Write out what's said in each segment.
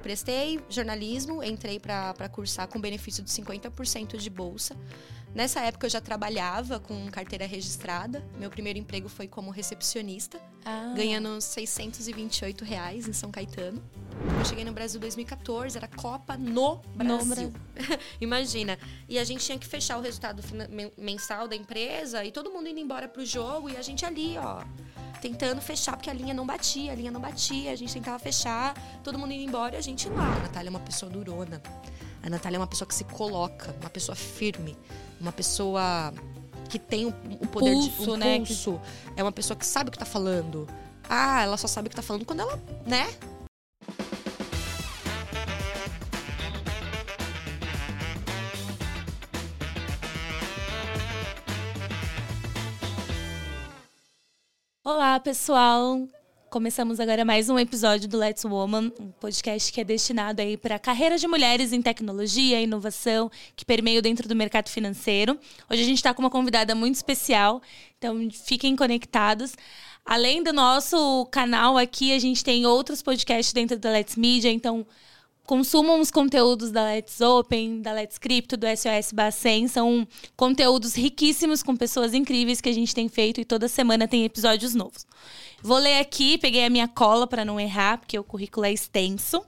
prestei jornalismo, entrei para cursar com benefício de 50% de bolsa. Nessa época eu já trabalhava com carteira registrada. Meu primeiro emprego foi como recepcionista, ah. ganhando 628 reais em São Caetano. Eu cheguei no Brasil em 2014, era Copa no Brasil. No Imagina. E a gente tinha que fechar o resultado mensal da empresa e todo mundo indo embora pro jogo e a gente ali, ó, tentando fechar, porque a linha não batia, a linha não batia, a gente tentava fechar, todo mundo indo embora e a gente lá. A Natália é uma pessoa durona. A Natália é uma pessoa que se coloca, uma pessoa firme, uma pessoa que tem o, poder pulso, de um né? pulso. É uma pessoa que sabe o que tá falando. Ah, ela só sabe o que tá falando quando ela, né? Olá, pessoal. Começamos agora mais um episódio do Let's Woman, um podcast que é destinado aí para carreiras de mulheres em tecnologia, inovação, que permeiam dentro do mercado financeiro. Hoje a gente está com uma convidada muito especial, então fiquem conectados. Além do nosso canal aqui, a gente tem outros podcasts dentro da Let's Media, então consumam os conteúdos da Let's Open, da Let's Crypto, do SOS Bacen. São conteúdos riquíssimos com pessoas incríveis que a gente tem feito e toda semana tem episódios novos. Vou ler aqui, peguei a minha cola para não errar, porque o currículo é extenso.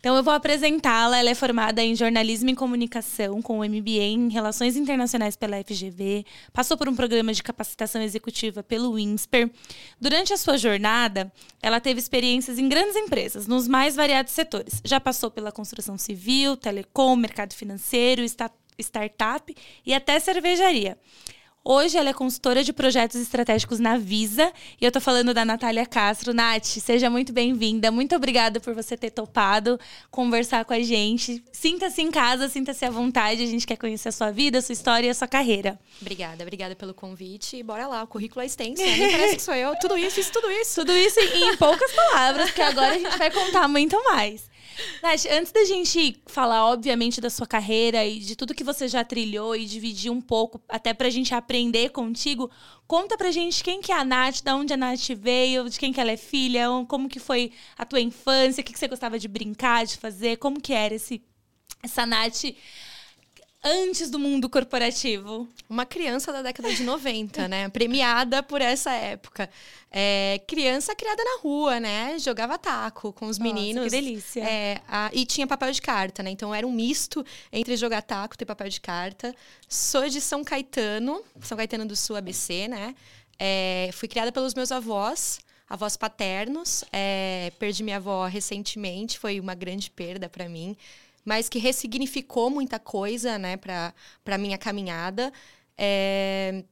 Então eu vou apresentá-la. Ela é formada em jornalismo e comunicação, com MBA em Relações Internacionais pela FGV, passou por um programa de capacitação executiva pelo INSPER. Durante a sua jornada, ela teve experiências em grandes empresas, nos mais variados setores. Já passou pela construção civil, telecom, mercado financeiro, startup e até cervejaria. Hoje ela é consultora de projetos estratégicos na Visa e eu tô falando da Natália Castro. Nath, seja muito bem-vinda. Muito obrigada por você ter topado conversar com a gente. Sinta-se em casa, sinta-se à vontade. A gente quer conhecer a sua vida, a sua história e a sua carreira. Obrigada, obrigada pelo convite. E bora lá, o currículo é extenso, né? Nem parece que sou eu. Tudo isso, isso, tudo isso. Tudo isso em poucas palavras, porque agora a gente vai contar muito mais. Nath, antes da gente falar, obviamente, da sua carreira e de tudo que você já trilhou e dividir um pouco, até pra gente aprender contigo, conta pra gente quem que é a Nath, da onde a Nath veio, de quem que ela é filha, como que foi a tua infância, o que, que você gostava de brincar, de fazer, como que era esse, essa Nath antes do mundo corporativo? Uma criança da década de 90, né? Premiada por essa época. É, criança criada na rua, né? Jogava taco com os Nossa, meninos. Que delícia. É, a, e tinha papel de carta, né? Então era um misto entre jogar taco e ter papel de carta. Sou de São Caetano, São Caetano do Sul, ABC, né? É, fui criada pelos meus avós avós paternos. É, perdi minha avó recentemente, foi uma grande perda para mim mas que ressignificou muita coisa, né, para a minha caminhada. É...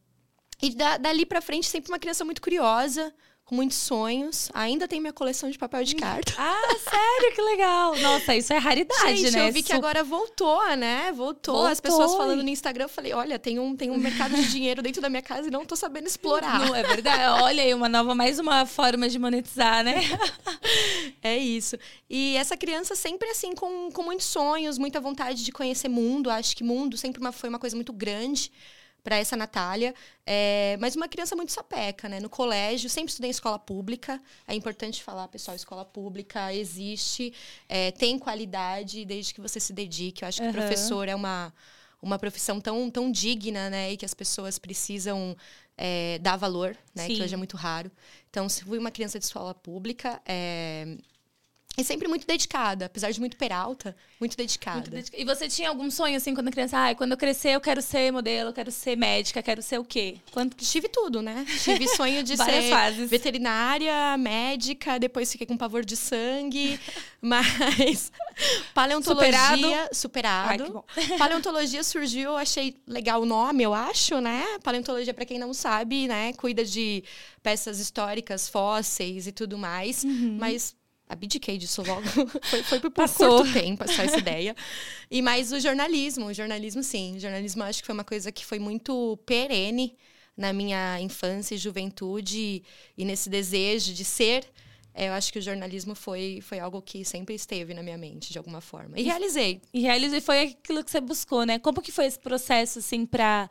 E da, dali para frente, sempre uma criança muito curiosa, com muitos sonhos. Ainda tem minha coleção de papel de carta. Ah, sério? Que legal. Nossa, isso é raridade, Gente, né? eu vi que agora voltou, né? Voltou. voltou. As pessoas falando no Instagram, eu falei, olha, tem um, tem um mercado de dinheiro dentro da minha casa e não tô sabendo explorar. Não, é verdade. Olha aí, uma nova, mais uma forma de monetizar, né? é isso. E essa criança sempre, assim, com, com muitos sonhos, muita vontade de conhecer mundo. Acho que mundo sempre uma, foi uma coisa muito grande para essa Natália. É, mas uma criança muito sapeca, né? No colégio, sempre estudei em escola pública. É importante falar, pessoal, escola pública existe, é, tem qualidade desde que você se dedique. Eu acho que uhum. professor é uma, uma profissão tão, tão digna, né? E que as pessoas precisam é, dar valor, né? Sim. Que hoje é muito raro. Então, se fui uma criança de escola pública, é, e sempre muito dedicada, apesar de muito peralta, muito dedicada. Muito dedica... E você tinha algum sonho, assim, quando criança? Ah, quando eu crescer, eu quero ser modelo, eu quero ser médica, quero ser o quê? Quando... Tive tudo, né? Tive sonho de ser fases. veterinária, médica, depois fiquei com pavor de sangue, mas paleontologia... Superado. Superado. Ai, paleontologia surgiu, achei legal o nome, eu acho, né? Paleontologia, para quem não sabe, né? Cuida de peças históricas, fósseis e tudo mais, uhum. mas abdiquei disso logo. foi, foi por Passou. curto tempo só essa ideia. E mais o jornalismo. O jornalismo, sim. O jornalismo acho que foi uma coisa que foi muito perene na minha infância e juventude e nesse desejo de ser. É, eu acho que o jornalismo foi, foi algo que sempre esteve na minha mente, de alguma forma. E realizei. E realizei foi aquilo que você buscou, né? Como que foi esse processo, assim, para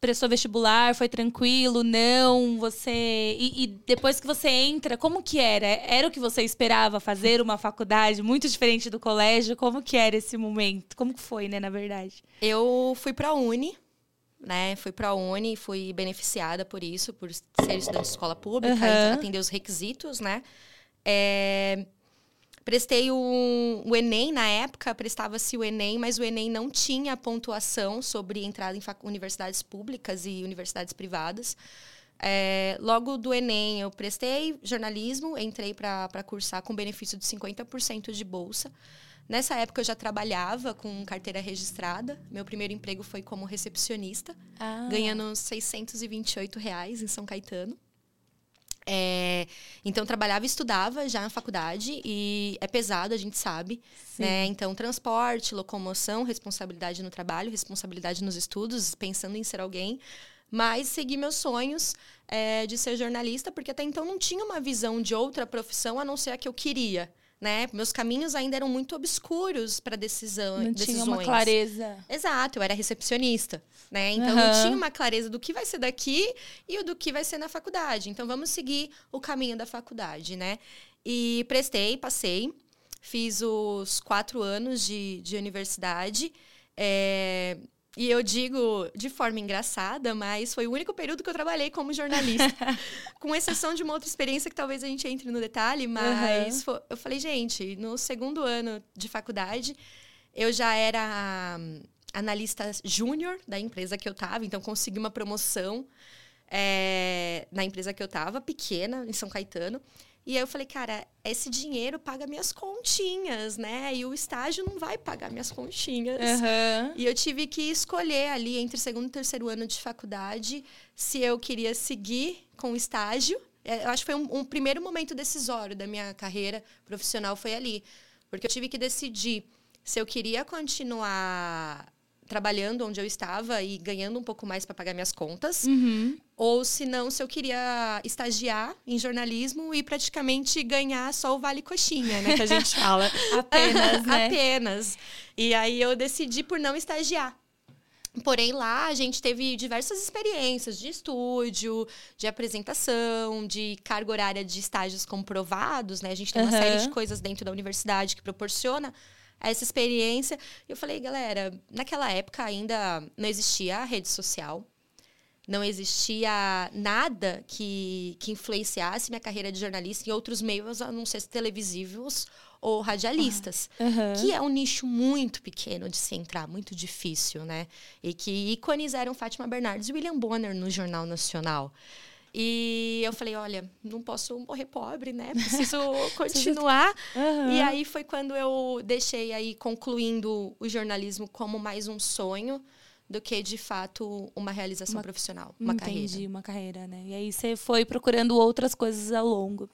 prestou vestibular, foi tranquilo, não, você... E, e, depois que você entra, como que era? Era o que você esperava fazer uma faculdade muito diferente do colégio? Como que era esse momento? Como que foi, né, na verdade? Eu fui para a Uni, né? Fui para a Uni, fui beneficiada por isso, por ser estudante de escola pública, uhum. atender os requisitos, né? É... Prestei o, o, Enem na época, prestava-se o Enem, mas o Enem não tinha pontuação sobre entrada em universidades públicas e universidades privadas. É, logo do Enem, eu prestei jornalismo, entrei para cursar com benefício de 50% de bolsa. Nessa época, eu já trabalhava com carteira registrada. Meu primeiro emprego foi como recepcionista, ah. ganhando 628 reais em São Caetano. É, então, trabalhava e estudava já na faculdade e é pesado, a gente sabe. Né? Então, transporte, locomoção, responsabilidade no trabalho, responsabilidade nos estudos, pensando em ser alguém. Mas segui meus sonhos é, de ser jornalista, porque até então não tinha uma visão de outra profissão a não ser a que eu queria né? Meus caminhos ainda eram muito obscuros para decisão, não decisões. Não tinha uma clareza. Exato, eu era recepcionista, né? Então uhum. não tinha uma clareza do que vai ser daqui e do que vai ser na faculdade. Então vamos seguir o caminho da faculdade, né? E prestei, passei, fiz os quatro anos de, de universidade. É, e eu digo de forma engraçada, mas foi o único período que eu trabalhei como jornalista. com exceção de uma outra experiência que talvez a gente entre no detalhe, mas uhum. foi, eu falei, gente, no segundo ano de faculdade, eu já era analista júnior da empresa que eu estava, então consegui uma promoção é, na empresa que eu estava, pequena, em São Caetano. E aí eu falei, cara, esse dinheiro paga minhas continhas, né? E o estágio não vai pagar minhas continhas. Uhum. E eu tive que escolher ali entre segundo e terceiro ano de faculdade se eu queria seguir com o estágio. É, eu acho que foi um, um primeiro momento decisório da minha carreira profissional foi ali. Porque eu tive que decidir se eu queria continuar trabalhando onde eu estava e ganhando um pouco mais para pagar minhas contas. Uhum. Ou se não, se eu queria estagiar em jornalismo e praticamente ganhar só o vale coxinha, né? Que a gente fala. Apenas, né? Apenas. E aí eu decidi por não estagiar. Porém, lá a gente teve diversas experiências de estúdio, de apresentação, de carga horária de estágios comprovados, né? A gente tem uma uhum. série de coisas dentro da universidade que proporciona essa experiência. Eu falei, galera, naquela época ainda não existia rede social, não existia nada que, que influenciasse minha carreira de jornalista em outros meios, a não ser televisivos ou radialistas, uhum. que é um nicho muito pequeno de se entrar, muito difícil, né? E que iconizaram Fátima Bernardes e William Bonner no Jornal Nacional. E eu falei, olha, não posso morrer pobre, né? Preciso continuar. uhum. E aí foi quando eu deixei aí concluindo o jornalismo como mais um sonho do que de fato uma realização uma, profissional, uma entendi, carreira. uma carreira, né? E aí você foi procurando outras coisas ao longo.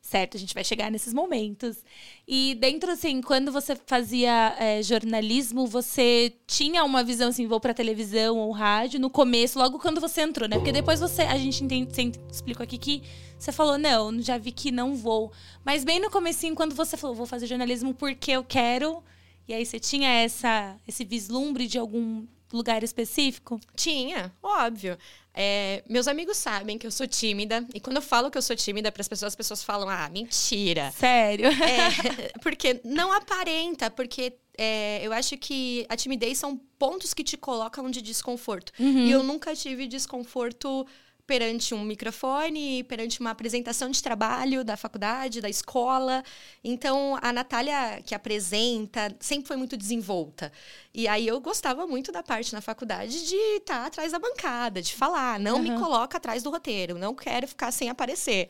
Certo, a gente vai chegar nesses momentos. E dentro, assim, quando você fazia é, jornalismo, você tinha uma visão assim, vou para televisão ou rádio no começo, logo quando você entrou, né? Porque depois você, a gente entende, você explicou aqui que você falou, não, já vi que não vou. Mas bem no comecinho, quando você falou, vou fazer jornalismo porque eu quero, e aí você tinha essa, esse vislumbre de algum lugar específico? Tinha, óbvio. É, meus amigos sabem que eu sou tímida. E quando eu falo que eu sou tímida para as pessoas, as pessoas falam: ah, mentira. Sério? É, porque não aparenta, porque é, eu acho que a timidez são pontos que te colocam de desconforto. Uhum. E eu nunca tive desconforto perante um microfone, perante uma apresentação de trabalho da faculdade, da escola. Então, a Natália, que apresenta, sempre foi muito desenvolta. E aí eu gostava muito da parte na faculdade de estar tá atrás da bancada, de falar. Não uhum. me coloca atrás do roteiro, não quero ficar sem aparecer.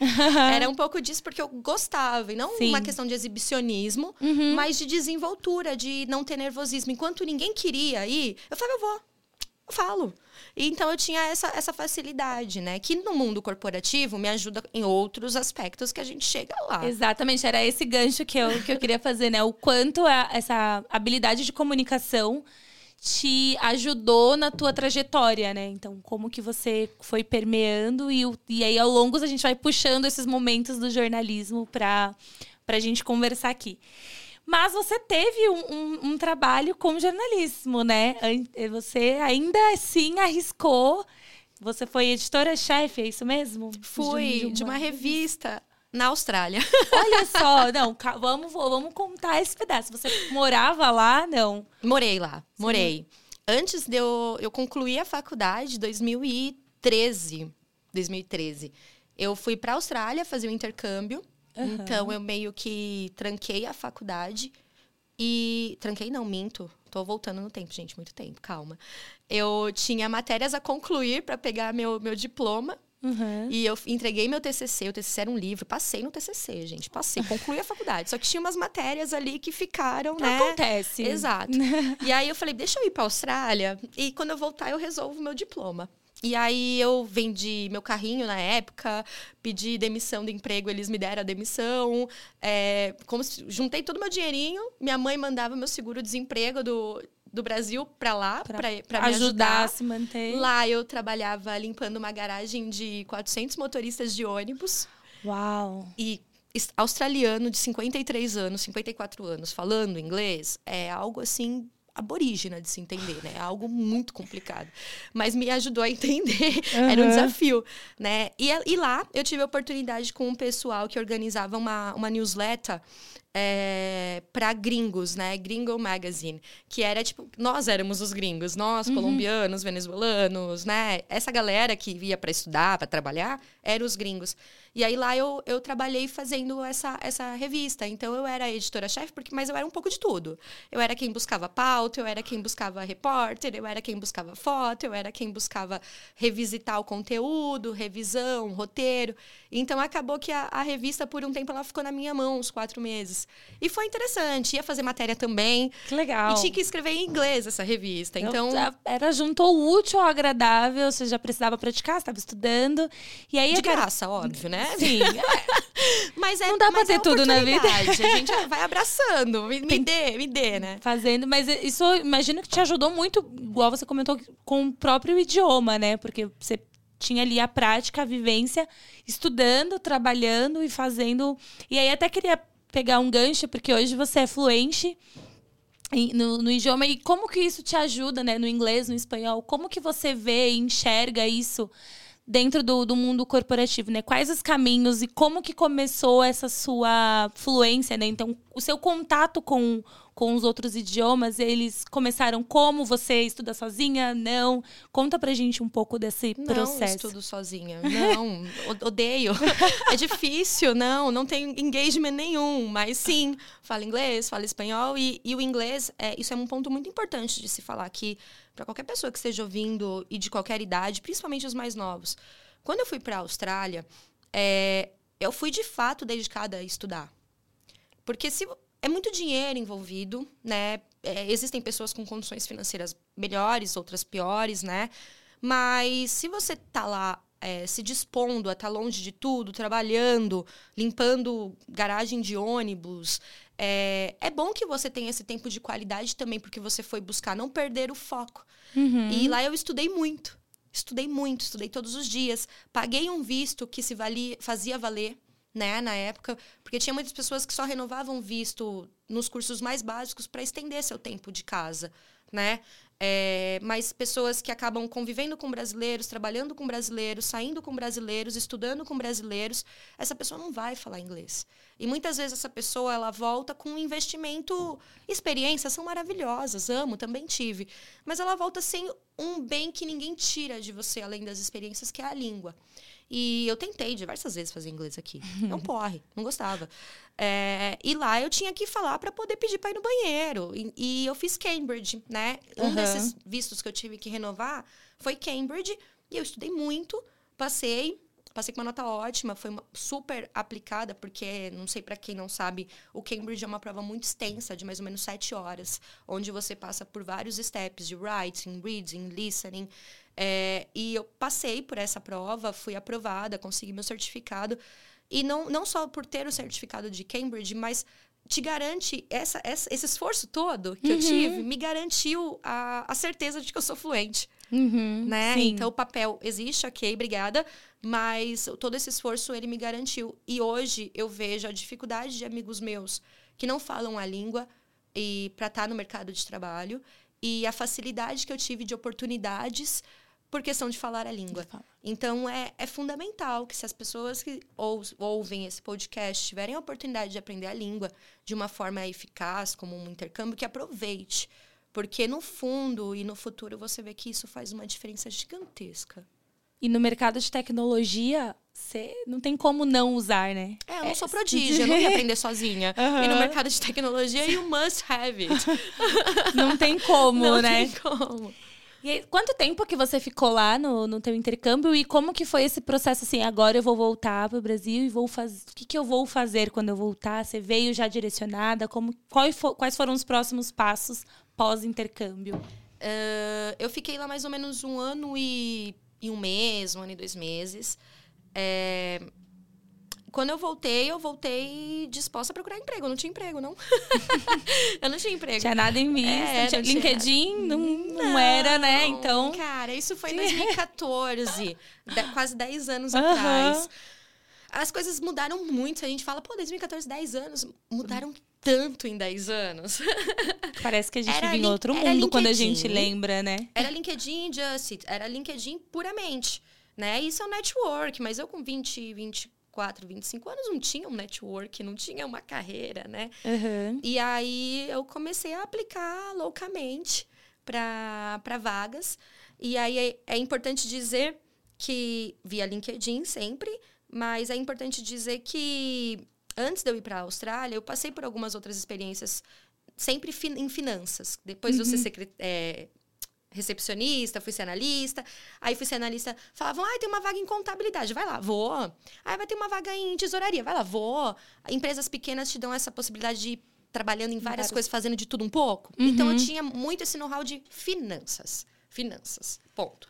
Era um pouco disso porque eu gostava. E não Sim. uma questão de exibicionismo, uhum. mas de desenvoltura, de não ter nervosismo. Enquanto ninguém queria ir, eu falava, eu vou. Falo. Então eu tinha essa, essa facilidade, né? Que no mundo corporativo me ajuda em outros aspectos que a gente chega lá. Exatamente, era esse gancho que eu, que eu queria fazer, né? O quanto a, essa habilidade de comunicação te ajudou na tua trajetória, né? Então, como que você foi permeando e, e aí ao longo a gente vai puxando esses momentos do jornalismo para a gente conversar aqui. Mas você teve um, um, um trabalho com jornalismo, né? Você ainda assim arriscou. Você foi editora-chefe, é isso mesmo? Fui, de, uma, de uma revista na Austrália. Olha só, não, vamos, vamos contar esse pedaço. Você morava lá, não? Morei lá, morei. Sim. Antes de eu, eu concluir a faculdade, 2013, 2013, eu fui para a Austrália fazer o um intercâmbio. Uhum. Então, eu meio que tranquei a faculdade e... Tranquei não, minto. Tô voltando no tempo, gente, muito tempo, calma. Eu tinha matérias a concluir para pegar meu, meu diploma. Uhum. E eu entreguei meu TCC, o TCC era um livro, passei no TCC, gente, passei, concluí a faculdade. Só que tinha umas matérias ali que ficaram, né? Acontece. Exato. e aí eu falei, deixa eu ir para Austrália e quando eu voltar eu resolvo meu diploma. E aí eu vendi meu carrinho na época, pedi demissão do emprego, eles me deram a demissão. É, como se, juntei todo o meu dinheirinho, minha mãe mandava meu seguro-desemprego do, do Brasil para lá, para ajudar, ajudar a se manter. Lá eu trabalhava limpando uma garagem de 400 motoristas de ônibus. Uau! E australiano de 53 anos, 54 anos, falando inglês, é algo assim aborígena de se entender, né? É algo muito complicado. Mas me ajudou a entender. Uhum. Era um desafio, né? E, e lá eu tive a oportunidade com um pessoal que organizava uma, uma newsletter é, para gringos, né? Gringo Magazine, que era tipo, nós éramos os gringos, nós, uhum. colombianos, venezuelanos, né? Essa galera que via para estudar, para trabalhar, eram os gringos. E aí lá eu, eu trabalhei fazendo essa, essa revista. Então eu era editora-chefe, porque mas eu era um pouco de tudo. Eu era quem buscava pauta, eu era quem buscava repórter, eu era quem buscava foto, eu era quem buscava revisitar o conteúdo, revisão, roteiro. Então acabou que a, a revista, por um tempo, ela ficou na minha mão uns quatro meses. E foi interessante. Ia fazer matéria também. Que legal. E tinha que escrever em inglês essa revista. Então. era juntou o útil ao agradável, você já precisava praticar, estava estudando. E aí, de graça, óbvio, né? Sim. mas é, não dá pra ter é tudo na vida. A gente vai abraçando, me, me dê, me dê, né? Fazendo, mas isso imagino que te ajudou muito, igual você comentou, com o próprio idioma, né? Porque você tinha ali a prática, a vivência, estudando, trabalhando e fazendo. E aí até queria pegar um gancho, porque hoje você é fluente no, no, idioma. E como que isso te ajuda, né? No inglês, no espanhol? Como que você vê e enxerga isso dentro do, do mundo corporativo, né? Quais os caminhos e como que começou essa sua fluência, né? Então, o seu contato com, com os outros idiomas, eles começaram como? Você estuda sozinha? Não? Conta pra gente um pouco desse não, processo. Não estudo sozinha. Não, odeio. É difícil, não, não tenho engagement nenhum. Mas sim, falo inglês, falo espanhol. E, e o inglês, é, isso é um ponto muito importante de se falar aqui para qualquer pessoa que esteja ouvindo e de qualquer idade, principalmente os mais novos. Quando eu fui para a Austrália, é, eu fui de fato dedicada a estudar. Porque se é muito dinheiro envolvido, né? É, existem pessoas com condições financeiras melhores, outras piores, né? Mas se você tá lá é, se dispondo a estar tá longe de tudo, trabalhando, limpando garagem de ônibus, é, é bom que você tenha esse tempo de qualidade também, porque você foi buscar não perder o foco. Uhum. E lá eu estudei muito. Estudei muito, estudei todos os dias. Paguei um visto que se valia, fazia valer, né, na época, porque tinha muitas pessoas que só renovavam visto nos cursos mais básicos para estender seu tempo de casa, né? É, mas pessoas que acabam convivendo com brasileiros, trabalhando com brasileiros, saindo com brasileiros, estudando com brasileiros, essa pessoa não vai falar inglês. E muitas vezes essa pessoa ela volta com um investimento, experiências são maravilhosas, amo, também tive, mas ela volta sem um bem que ninguém tira de você além das experiências, que é a língua. E eu tentei diversas vezes fazer inglês aqui. Não porre, não gostava. É, e lá eu tinha que falar para poder pedir para ir no banheiro. E, e, eu fiz Cambridge, né? Um uhum. desses vistos que eu tive que renovar foi Cambridge. E eu estudei muito, passei, passei com uma nota ótima, foi super aplicada, porque, não sei para quem não sabe, o Cambridge é uma prova muito extensa, de mais ou menos sete horas, onde você passa por vários steps de writing, reading, listening. É, e eu passei por essa prova, fui aprovada, consegui meu certificado. E não, não só por ter o certificado de Cambridge, mas te garante essa, essa esse esforço todo que uhum. eu tive me garantiu a, a certeza de que eu sou fluente. Uhum, né? Sim. Então o papel existe, ok, obrigada, mas todo esse esforço ele me garantiu. E hoje eu vejo a dificuldade de amigos meus que não falam a língua e para estar tá no mercado de trabalho e a facilidade que eu tive de oportunidades por questão de falar a língua. Então, é, é fundamental que se as pessoas que ou, ouvem esse podcast tiverem a oportunidade de aprender a língua de uma forma eficaz, como um intercâmbio, que aproveite. Porque no fundo e no futuro você vê que isso faz uma diferença gigantesca. E no mercado de tecnologia, você não tem como não usar, né? É, eu não é, sou prodígio, eu não ia aprender sozinha. Uhum. E no mercado de tecnologia, you must have it. Não tem como, não né? Não tem como. E aí, quanto tempo que você ficou lá no, no teu intercâmbio e como que foi esse processo assim? Agora eu vou voltar para o Brasil e vou fazer. O que, que eu vou fazer quando eu voltar? Você veio já direcionada? Como, quais, for, quais foram os próximos passos pós-intercâmbio? Uh, eu fiquei lá mais ou menos um ano e, e um mês, um ano e dois meses. É, quando eu voltei, eu voltei disposta a procurar emprego. Eu não tinha emprego, não. eu não tinha emprego. Tinha nada em vista. É, tinha LinkedIn não, não, não, era, né? Então. Cara, isso foi em 2014. de, quase 10 anos atrás. As coisas mudaram muito. A gente fala, pô, 2014, 10 anos. Mudaram tanto em 10 anos. Parece que a gente era vive em outro mundo quando a gente lembra, né? Era LinkedIn Just It. Era LinkedIn puramente. Né? Isso é um network, mas eu com 20, 24, 25 anos não tinha um network, não tinha uma carreira, né? Uhum. E aí eu comecei a aplicar loucamente para vagas. E aí é, é importante dizer que via LinkedIn sempre, mas é importante dizer que antes de eu ir para a Austrália, eu passei por algumas outras experiências sempre em finanças. Depois uhum. de eu ser é, recepcionista, fui ser analista. Aí fui ser analista, falavam, ah, tem uma vaga em contabilidade, vai lá, vou. Aí vai ter uma vaga em tesouraria, vai lá, vou. Empresas pequenas te dão essa possibilidade de ir trabalhando em várias coisas, fazendo de tudo um pouco. Uhum. Então eu tinha muito esse know-how de finanças. Finanças. Ponto.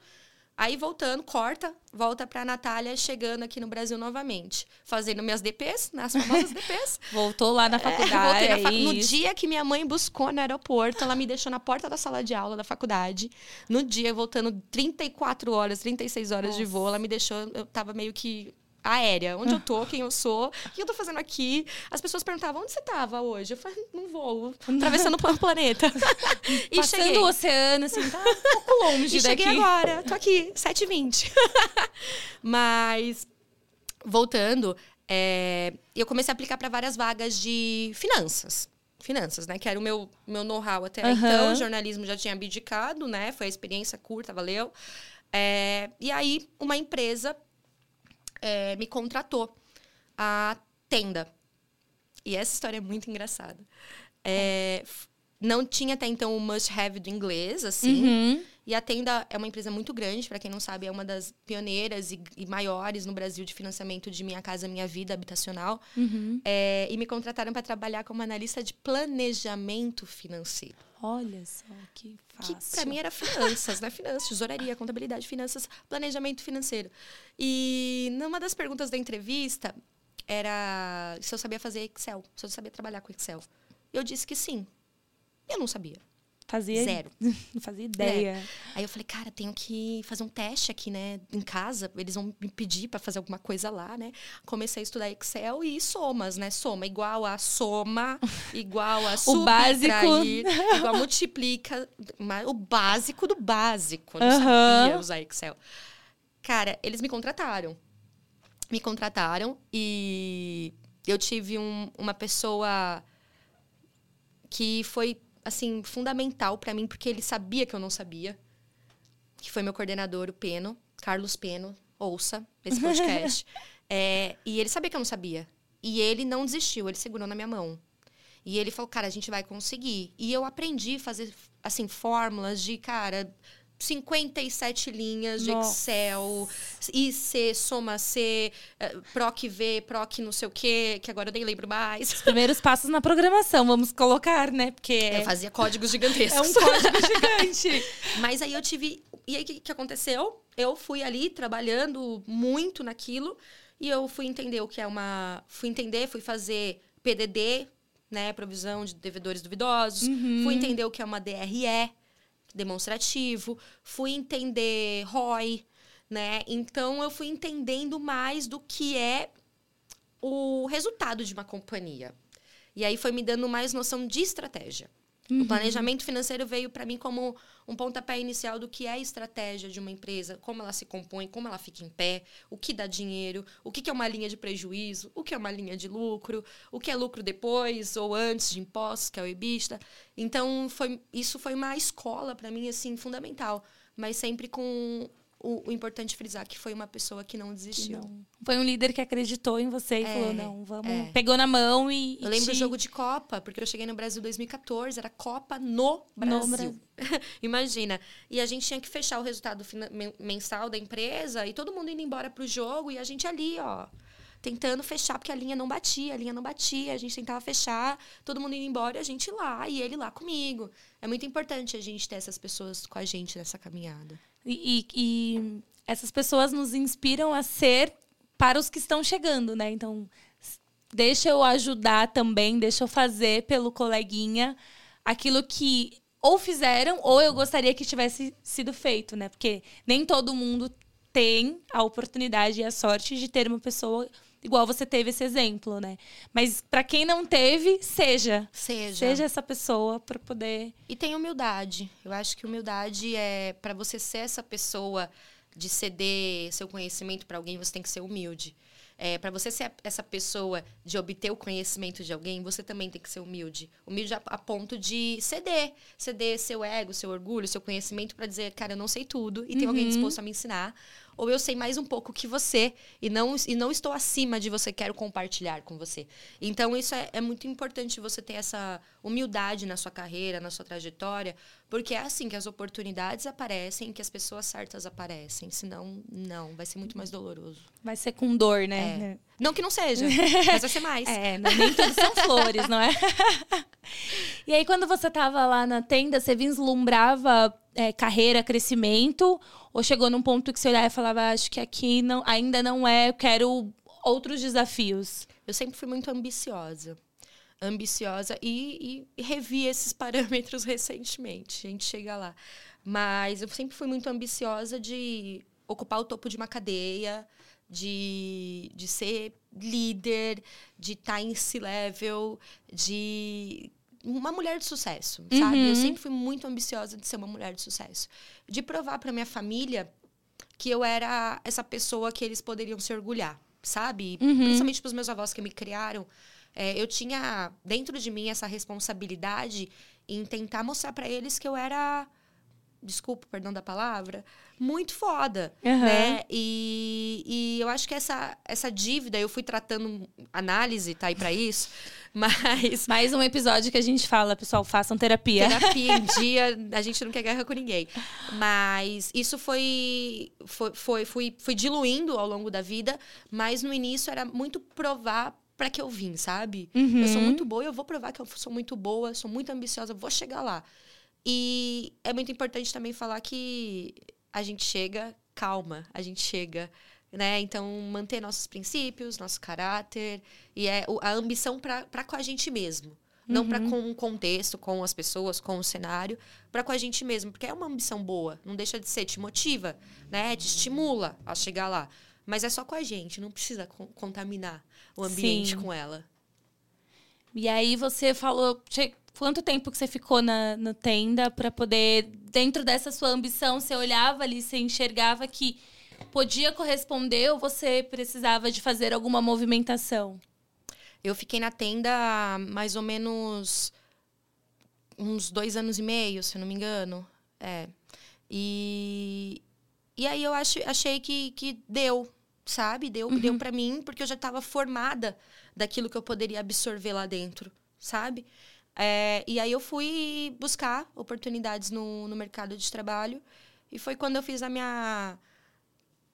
Aí voltando, corta, volta para a Natália chegando aqui no Brasil novamente, fazendo minhas DPs, nas famosas DPs. Voltou lá na faculdade. É, na fac... No dia que minha mãe buscou no aeroporto, ela me deixou na porta da sala de aula da faculdade. No dia, voltando 34 horas, 36 horas Nossa. de voo, ela me deixou, eu tava meio que aérea. Onde eu tô, quem eu sou, o que eu tô fazendo aqui. As pessoas perguntavam, onde você tava hoje? Eu falei, não vou, atravessando o planeta. e Passando cheguei. o oceano, assim, tá um pouco longe e daqui. cheguei agora, tô aqui, 7h20. Mas, voltando, é, eu comecei a aplicar para várias vagas de finanças. Finanças, né? Que era o meu, meu know-how até uhum. então. O jornalismo já tinha abdicado, né? Foi a experiência curta, valeu. É, e aí, uma empresa é, me contratou a tenda. E essa história é muito engraçada. É, não tinha até então o must-have do inglês, assim. Uhum. E a Tenda é uma empresa muito grande, para quem não sabe, é uma das pioneiras e, e, maiores no Brasil de financiamento de Minha Casa Minha Vida habitacional. Uhum. É, e me contrataram para trabalhar como analista de planejamento financeiro. Olha só, que fácil. Que para mim era finanças, né? Finanças, tesouraria, contabilidade, finanças, planejamento financeiro. E numa das perguntas da entrevista era se eu sabia fazer Excel, se eu sabia trabalhar com Excel. Eu disse que sim. Eu não sabia. Fazia zero. Não fazia ideia. É. Aí eu falei, cara, tenho que fazer um teste aqui, né, em casa. Eles vão me pedir para fazer alguma coisa lá, né? Comecei a estudar Excel e somas, né? Soma igual a soma, igual a básico, igual multiplica, o básico do básico. Não uhum. sabia usar Excel. Cara, eles me contrataram. Me contrataram e eu tive um, uma pessoa que foi assim, fundamental para mim, porque ele sabia que eu não sabia. Que foi meu coordenador, o Peno, Carlos Peno, ouça esse podcast. é, e ele sabia que eu não sabia. E ele não desistiu, ele segurou na minha mão. E ele falou, cara, a gente vai conseguir. E eu aprendi a fazer, assim, fórmulas de, cara, 57 linhas de Nossa. Excel, IC, soma C, eh, PROC V, PROC não sei o quê, que agora eu nem lembro mais. Os primeiros passos na programação, vamos colocar, né? Porque. Eu fazia códigos gigantescos. É um código gigante. Mas aí eu tive. E aí o que, que aconteceu? Eu fui ali trabalhando muito naquilo e eu fui entender o que é uma. Fui entender, fui fazer PDD, né? Provisão de devedores duvidosos. Uhum. Fui entender o que é uma DRE demonstrativo, fui entender ROI, né? Então eu fui entendendo mais do que é o resultado de uma companhia. E aí foi me dando mais noção de estratégia. Uhum. O planejamento financeiro veio para mim como um pontapé inicial do que é a estratégia de uma empresa, como ela se compõe, como ela fica em pé, o que dá dinheiro, o que é uma linha de prejuízo, o que é uma linha de lucro, o que é lucro depois ou antes de impostos, que é o EBITDA. Então, foi, isso foi uma escola para mim, assim, fundamental. Mas sempre com o, o, importante frisar que foi uma pessoa que não desistiu. Não. Foi um líder que acreditou em você e é, falou: não, vamos. É. Pegou na mão e. Eu lembro do te... jogo de Copa, porque eu cheguei no Brasil em 2014, era Copa no Brasil. No Brasil. Imagina. E a gente tinha que fechar o resultado mensal da empresa e todo mundo indo embora pro jogo e a gente ali, ó tentando fechar, porque a linha não batia, a linha não batia, a gente tentava fechar, todo mundo indo embora e a gente lá, e ele lá comigo. É muito importante a gente ter essas pessoas com a gente nessa caminhada. E, e, essas pessoas nos inspiram a ser para os que estão chegando, né? Então, deixa eu ajudar também, deixa eu fazer pelo coleguinha aquilo que ou fizeram ou eu gostaria que tivesse sido feito, né? Porque nem todo mundo tem a oportunidade e a sorte de ter uma pessoa igual você teve esse exemplo, né? Mas para quem não teve, seja. Seja. Seja essa pessoa para poder. E tem humildade. Eu acho que humildade é para você ser essa pessoa de ceder seu conhecimento para alguém, você tem que ser humilde. É, para você ser essa pessoa de obter o conhecimento de alguém, você também tem que ser humilde. Humilde a, a ponto de ceder. Ceder seu ego, seu orgulho, seu conhecimento para dizer, cara, eu não sei tudo e tem alguém uhum. disposto a me ensinar ou eu sei mais um pouco que você e não, e não estou acima de você, quero compartilhar com você. Então, isso é, é muito importante você ter essa humildade na sua carreira, na sua trajetória, porque é assim que as oportunidades aparecem, que as pessoas certas aparecem. Senão, não, vai ser muito mais doloroso. Vai ser com dor, né? É. Não que não seja, mas vai ser mais. É, nem tudo são flores, não é? e aí, quando você estava lá na tenda, você vislumbrava é, carreira, crescimento? Ou chegou num ponto que você olhava e falava, acho que aqui não, ainda não é, eu quero outros desafios? Eu sempre fui muito ambiciosa. Ambiciosa e, e revi esses parâmetros recentemente. A gente chega lá. Mas eu sempre fui muito ambiciosa de ocupar o topo de uma cadeia, de, de ser líder, de estar em C-level, de uma mulher de sucesso, uhum. sabe? Eu sempre fui muito ambiciosa de ser uma mulher de sucesso. De provar para minha família que eu era essa pessoa que eles poderiam se orgulhar, sabe? Uhum. Principalmente para os meus avós que me criaram. É, eu tinha dentro de mim essa responsabilidade em tentar mostrar para eles que eu era desculpa, perdão da palavra, muito foda, uhum. né? E, e eu acho que essa, essa dívida, eu fui tratando análise, tá aí para isso, mas... Mais um episódio que a gente fala, pessoal, façam terapia. Terapia em dia, a gente não quer guerra com ninguém. Mas isso foi, foi, foi fui, fui diluindo ao longo da vida, mas no início era muito provar para que eu vim, sabe? Uhum. Eu sou muito boa, eu vou provar que eu sou muito boa, sou muito ambiciosa, vou chegar lá. E é muito importante também falar que a gente chega calma, a gente chega, né? Então, manter nossos princípios, nosso caráter e é a ambição para com a gente mesmo. Não para uhum. com o contexto, com as pessoas, com o cenário, para com a gente mesmo, porque é uma ambição boa, não deixa de ser, te motiva, né? Te estimula a chegar lá. Mas é só com a gente, não precisa contaminar o ambiente Sim. com ela. E aí você falou, quanto tempo que você ficou na, na tenda para poder, dentro dessa sua ambição, você olhava ali, você enxergava que podia corresponder ou você precisava de fazer alguma movimentação? Eu fiquei na tenda mais ou menos uns dois anos e meio, se eu não me engano. É. E, e aí eu ach, achei que, que deu, sabe? Deu, uhum. deu para mim, porque eu já estava formada daquilo que eu poderia absorver lá dentro, sabe? É, e aí eu fui buscar oportunidades no, no mercado de trabalho. E foi quando eu fiz a minha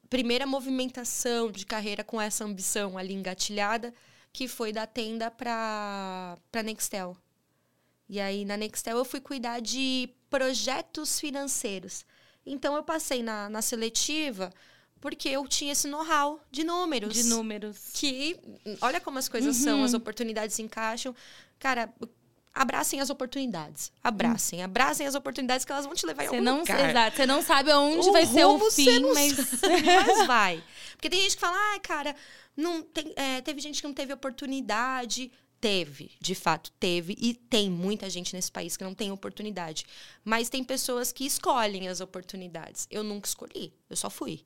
primeira movimentação de carreira com essa ambição ali engatilhada, que foi da tenda para a Nextel. E aí na Nextel eu fui cuidar de projetos financeiros. Então eu passei na, na seletiva porque eu tinha esse know-how de números. De números. Que, olha como as coisas uhum. são, as oportunidades se encaixam. Cara, abracem as oportunidades. Abracem, abracem as oportunidades que elas vão te levar em algum não, lugar. Exato, você não sabe aonde o vai ser o fim, mas... mas vai. Porque tem gente que fala, ah, cara, não tem, é, teve gente que não teve oportunidade. Teve, de fato, teve. E tem muita gente nesse país que não tem oportunidade. Mas tem pessoas que escolhem as oportunidades. Eu nunca escolhi, eu só fui.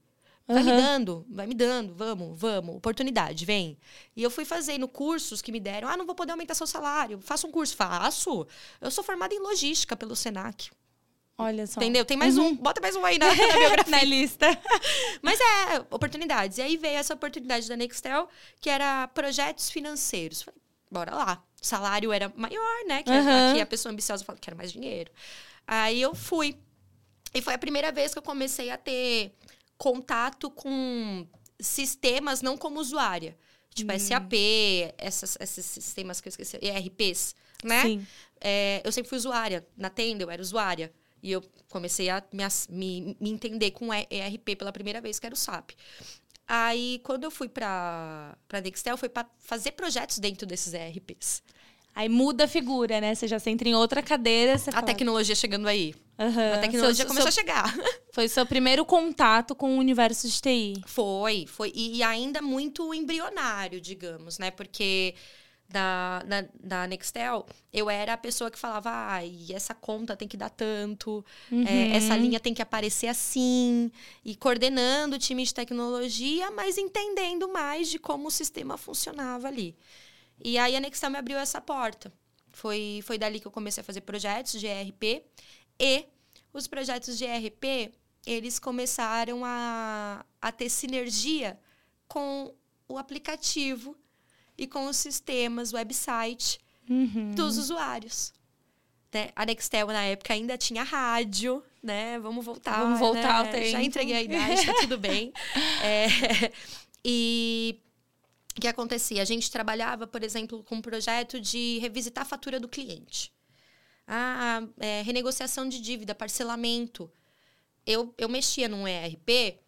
Vai uhum. me dando, vai me dando, vamos, vamos, oportunidade, vem. E eu fui fazendo cursos que me deram. Ah, não vou poder aumentar seu salário. Faça um curso. Faço. Eu sou formada em logística pelo SENAC. Olha só. Entendeu? Tem mais uhum. um. Bota mais um aí na, na biografia. na lista. Mas é, oportunidades. E aí veio essa oportunidade da Nextel, que era projetos financeiros. Falei, bora lá. O salário era maior, né? Que uhum. aqui a pessoa ambiciosa fala, quero mais dinheiro. Aí eu fui. E foi a primeira vez que eu comecei a ter contato com sistemas não como usuária. Tipo, hum. SAP, essas, esses sistemas que eu esqueci, ERPs, né? Sim. É, eu sempre fui usuária. Na tenda, eu era usuária. E eu comecei a me, me, me entender com ERP pela primeira vez, que era o SAP. Aí, quando eu fui para a Nextel, foi para fazer projetos dentro desses ERPs. Aí muda a figura, né? Você já se entra em outra cadeira. a fala... tecnologia chegando aí. Uhum. A tecnologia seu, começou seu, a chegar. Foi seu primeiro contato com o universo de TI. Foi, foi. E, e ainda muito embrionário, digamos, né? Porque da, da, da Nextel, eu era a pessoa que falava, ah, e essa conta tem que dar tanto, uhum. é, essa linha tem que aparecer assim, e coordenando o time de tecnologia, mas entendendo mais de como o sistema funcionava ali. E aí a Nextel me abriu essa porta. Foi, foi dali que eu comecei a fazer projetos de ERP e os projetos de ERP, eles começaram a, a ter sinergia com o aplicativo e com os sistemas, website uhum. dos usuários. Né? A Nextel, na época, ainda tinha rádio, né? Vamos voltar. Vamos voltar né? Já entreguei a idade, tá tudo bem. É, e que acontecia? A gente trabalhava, por exemplo, com um projeto de revisitar a fatura do cliente. Ah, é, renegociação de dívida, parcelamento. Eu, eu mexia num ERP,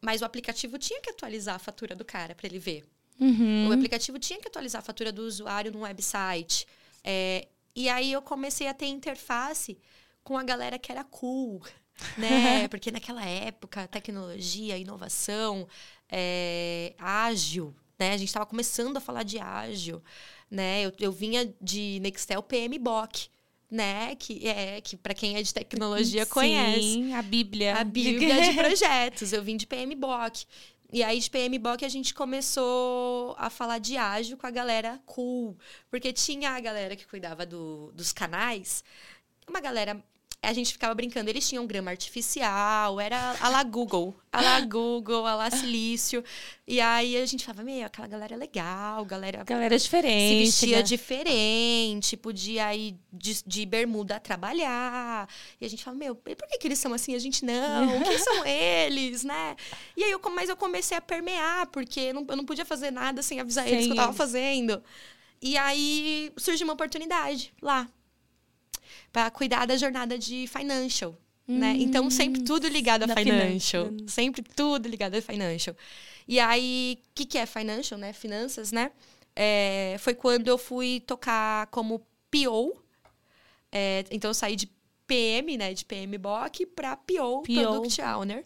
mas o aplicativo tinha que atualizar a fatura do cara para ele ver. Uhum. O aplicativo tinha que atualizar a fatura do usuário no website. É, e aí eu comecei a ter interface com a galera que era cool, né? Porque naquela época, tecnologia, inovação, é, ágil, né? A gente estava começando a falar de ágil, né? Eu, eu vinha de Nextel PMBOK, né? Que é que para quem é de tecnologia Sim, conhece. a Bíblia. A Bíblia de projetos. Eu vim de PMBOK. E aí, de PMBOK, a gente começou a falar de ágil com a galera cool. Porque tinha a galera que cuidava do, dos canais, uma galera a gente ficava brincando, eles tinham grama artificial, era a la Google, a la Google, a la Silício. E aí a gente falava, meu, aquela galera é legal, galera. Galera diferente. Se vestia né? diferente, podia ir de, de, bermuda trabalhar. E a gente falava, meu, por que, que eles são assim? A gente não, quem são eles, né? E aí eu, mas eu comecei a permear, porque eu não, eu não podia fazer nada sem avisar Sim. eles que eu tava fazendo. E aí surgiu uma oportunidade lá para cuidar da jornada de financial. Hum, né? Então, sempre tudo ligado a financial. Sempre tudo ligado a financial. E aí, o que, que é financial, né? Finanças, né? É, foi quando eu fui tocar como PO. É, então, eu saí de PM, né? De PMBOK para PO, PO, Product Owner.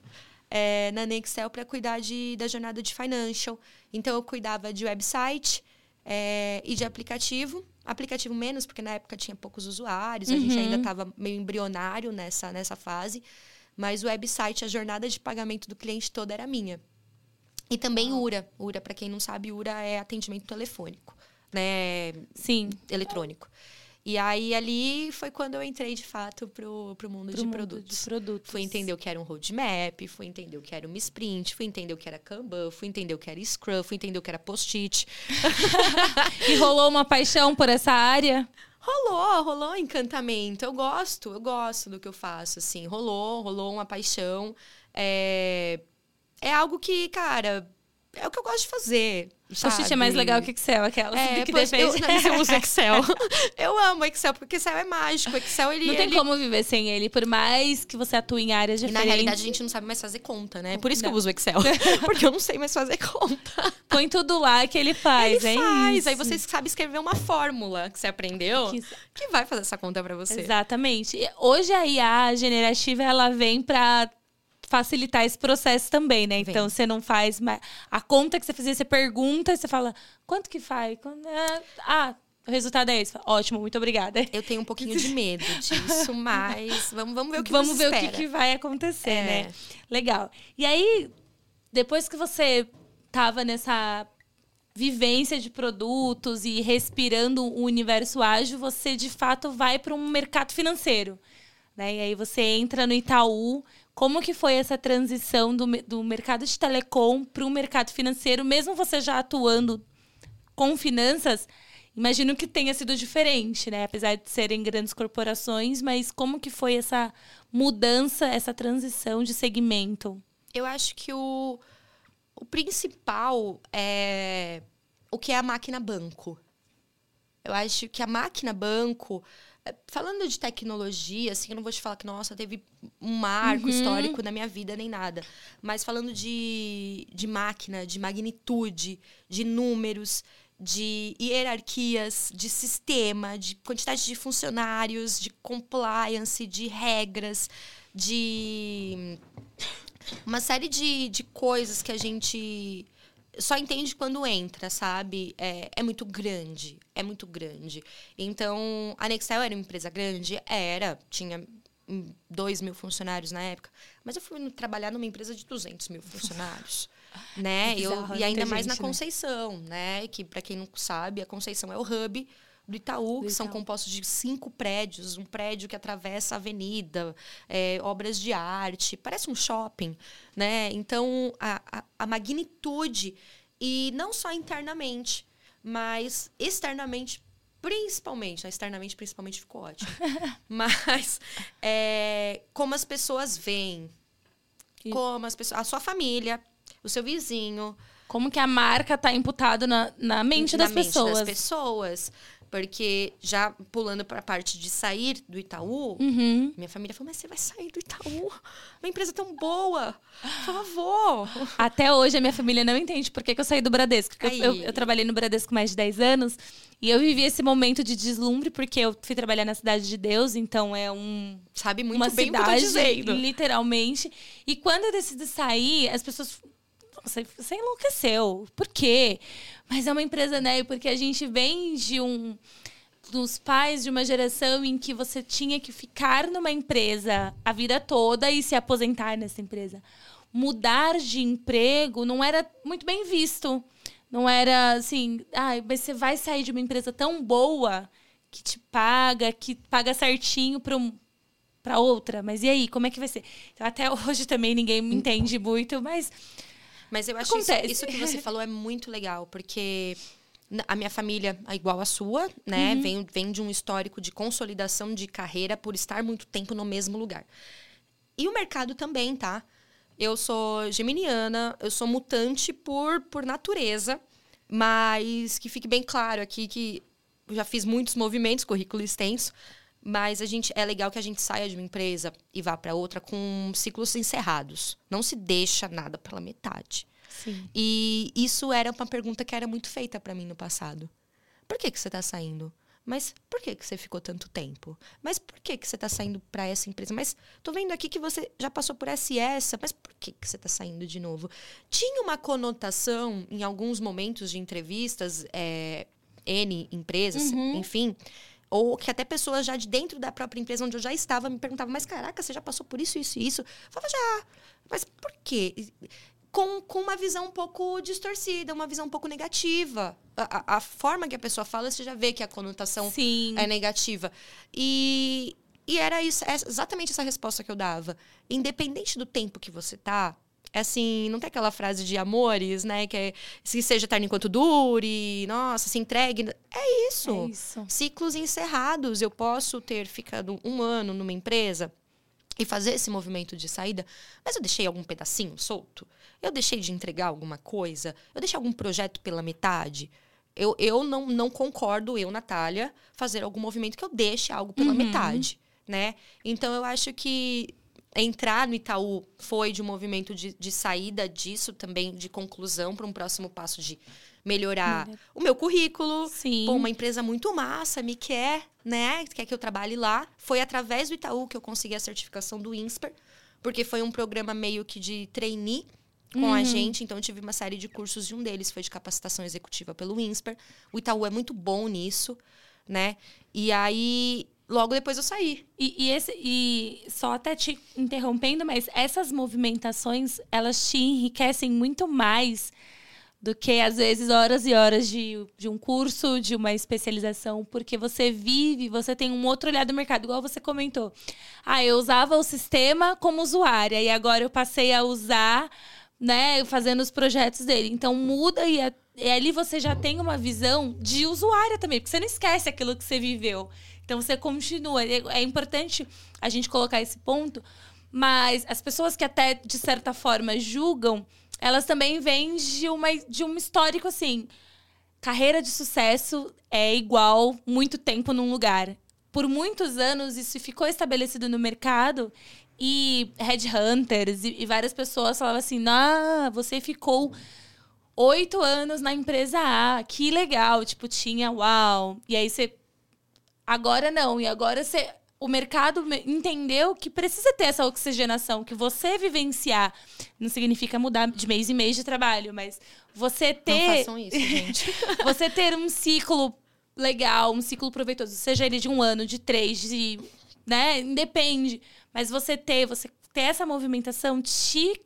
É, na Nextel para cuidar de, da jornada de financial. Então, eu cuidava de website é, e de aplicativo aplicativo menos, porque na época tinha poucos usuários, uhum. a gente ainda estava uhum. meio embrionário nessa, nessa fase. Mas o website, a jornada de pagamento do cliente toda era minha. E também URA. URA, para quem não sabe, URA é atendimento telefônico, né? Sim. Eletrônico. E aí ali foi quando eu entrei de fato pro, pro mundo, pro de, mundo produtos. de produtos. Fui entender o que era um roadmap, fui entender o que era uma sprint, fui entender o que era Kanban, fui entender o que era Scrum, fui entender o que era post-it. e rolou uma paixão por essa área? Rolou, rolou encantamento. Eu gosto, eu gosto do que eu faço, assim. Rolou, rolou uma paixão. É, é algo que, cara, é o que eu gosto de fazer. Post-it é mais legal que Excel, aquela é, que pois, eu, não, eu uso Excel. eu amo Excel, porque Excel é mágico. Excel, ele... Não tem ele... como viver sem ele, por mais que você atue em áreas diferentes. E na realidade, a gente não sabe mais fazer conta, né? Por isso não. que eu uso Excel. porque eu não sei mais fazer conta. Põe tudo lá que ele faz, ele é faz. Isso. Aí você sabe escrever uma fórmula que você aprendeu, que, que vai fazer essa conta para você. Exatamente. Hoje a IA generativa, ela vem para facilitar esse processo também, né? Vem. Então você não faz mais. A conta que você fazia, você pergunta, você fala, quanto que faz? É, ah, o resultado é esse. Ótimo, muito obrigada. Eu tenho um pouquinho de medo disso, mas vamos, vamos ver o que Vamos ver espera. o que, que, vai acontecer, é. né? Legal. E aí, depois que você tava nessa vivência de produtos e respirando o universo ágil, você de fato vai para um mercado financeiro. Né? E aí você entra no Itaú como que foi essa transição do, do mercado de telecom para o mercado financeiro, mesmo você já atuando com finanças? Imagino que tenha sido diferente, né? Apesar de serem grandes corporações, mas como que foi essa mudança, essa transição de segmento? Eu acho que o, o principal é o que é a máquina banco. Eu acho que a máquina banco falando de tecnologia, assim, eu não vou te falar que, nossa, teve um marco uhum. histórico na minha vida, nem nada. Mas falando de, de máquina, de magnitude, de números, de hierarquias, de sistema, de quantidade de funcionários, de compliance, de regras, de uma série de, de coisas que a gente só entende quando entra, sabe? É, é muito grande, é muito grande. Então, a Nextel era uma empresa grande? Era, tinha dois mil funcionários na época. Mas eu fui trabalhar numa empresa de 200 mil funcionários, né? Bizarro, eu, e ainda mais gente, na né? Conceição, né? Que, para quem não sabe, a Conceição é o hub do Itaú, do que são compostos de cinco prédios, um prédio que atravessa a avenida, é, obras de arte, parece um shopping, né? Então, a, a, a magnitude, e não só internamente, mas externamente principalmente, né? externamente principalmente ficou ótimo. Mas é, como as pessoas veem, e... como as pessoas, a sua família, o seu vizinho, como que a marca está imputado na, na mente na das mente pessoas. Das pessoas. Porque já pulando para a parte de sair do Itaú, uhum. minha família falou: Mas você vai sair do Itaú? Uma empresa tão boa! Por favor! Até hoje a minha família não entende por que, que eu saí do Bradesco. Eu, eu, eu, trabalhei no Bradesco mais de 10 anos e eu vivi esse momento de deslumbre porque eu fui trabalhar na Cidade de Deus, então é um. Sabe muito uma bem cidade, o que eu tô dizendo. Literalmente. E quando eu decidi sair, as pessoas você enlouqueceu. Por quê? Mas é uma empresa, né? Porque a gente vem de um dos pais de uma geração em que você tinha que ficar numa empresa a vida toda e se aposentar nessa empresa. Mudar de emprego não era muito bem visto. Não era assim, ah, mas você vai sair de uma empresa tão boa que te paga, que paga certinho para um, outra. Mas e aí, como é que vai ser? Então, até hoje também ninguém me entende muito, mas mas eu acho isso, isso, que você falou é muito legal, porque a minha família é igual à sua, né? Uhum. Vem, vem de um histórico de consolidação de carreira por estar muito tempo no mesmo lugar. E o mercado também, tá? Eu sou geminiana, eu sou mutante por, por natureza, mas que fique bem claro aqui que já fiz muitos movimentos, currículo extenso, mas a gente é legal que a gente saia de uma empresa e vá para outra com ciclos encerrados. Não se deixa nada pela metade. Sim. E isso era uma pergunta que era muito feita para mim no passado. Por que que você está saindo? Mas por que que você ficou tanto tempo? Mas por que que você está saindo para essa empresa? Mas tô vendo aqui que você já passou por essa e essa, mas por que que você está saindo de novo? Tinha uma conotação em alguns momentos de entrevistas, é, N empresas, uhum. enfim, ou que até pessoas já de dentro da própria empresa onde eu já estava me perguntavam, mas caraca, você já passou por isso, isso e isso? Eu falava, já. Mas por quê? Com, com uma visão um pouco distorcida, uma visão um pouco negativa. A, a forma que a pessoa fala, você já vê que a conotação Sim. é negativa. E, e era isso, é exatamente essa resposta que eu dava. Independente do tempo que você tá, é assim, não tem aquela frase de amores, né? Que é se seja eterno enquanto dure, nossa, se entregue. É isso. É isso. Ciclos encerrados. Eu posso ter ficado um ano numa empresa e fazer esse movimento de saída, mas eu deixei algum pedacinho solto? Eu deixei de entregar alguma coisa? Eu deixei algum projeto pela metade? Eu, eu não, não concordo, eu, Natália, fazer algum movimento que eu deixe algo pela uhum. metade, né? Então, eu acho que entrar no Itaú foi de um movimento de, de saída disso também, de conclusão para um próximo passo de melhorar o meu currículo. Sim. Pô, uma empresa muito massa, me quer, né? Quer que eu trabalhe lá. Foi através do Itaú que eu consegui a certificação do INSPER, porque foi um programa meio que de trainee com uhum. a gente. Então, eu tive uma série de cursos e um deles foi de capacitação executiva pelo INSPER. O Itaú é muito bom nisso, né? E aí, logo depois eu saí. E, e, esse, e só até te interrompendo, mas essas movimentações, elas te enriquecem muito mais do que, às vezes, horas e horas de, de um curso, de uma especialização, porque você vive, você tem um outro olhar do mercado, igual você comentou. Ah, eu usava o sistema como usuária, e agora eu passei a usar, né, fazendo os projetos dele. Então, muda e, a, e ali você já tem uma visão de usuária também, porque você não esquece aquilo que você viveu. Então, você continua. É, é importante a gente colocar esse ponto, mas as pessoas que até, de certa forma, julgam elas também vêm de, uma, de um histórico assim. Carreira de sucesso é igual muito tempo num lugar. Por muitos anos, isso ficou estabelecido no mercado e headhunters e, e várias pessoas falavam assim: ah, você ficou oito anos na empresa A, que legal. Tipo, tinha uau. E aí você. Agora não, e agora você o mercado entendeu que precisa ter essa oxigenação, que você vivenciar não significa mudar de mês em mês de trabalho, mas você ter. Não façam isso, gente. você ter um ciclo legal, um ciclo proveitoso, seja ele de um ano, de três, de. né? Independe. Mas você ter, você ter essa movimentação te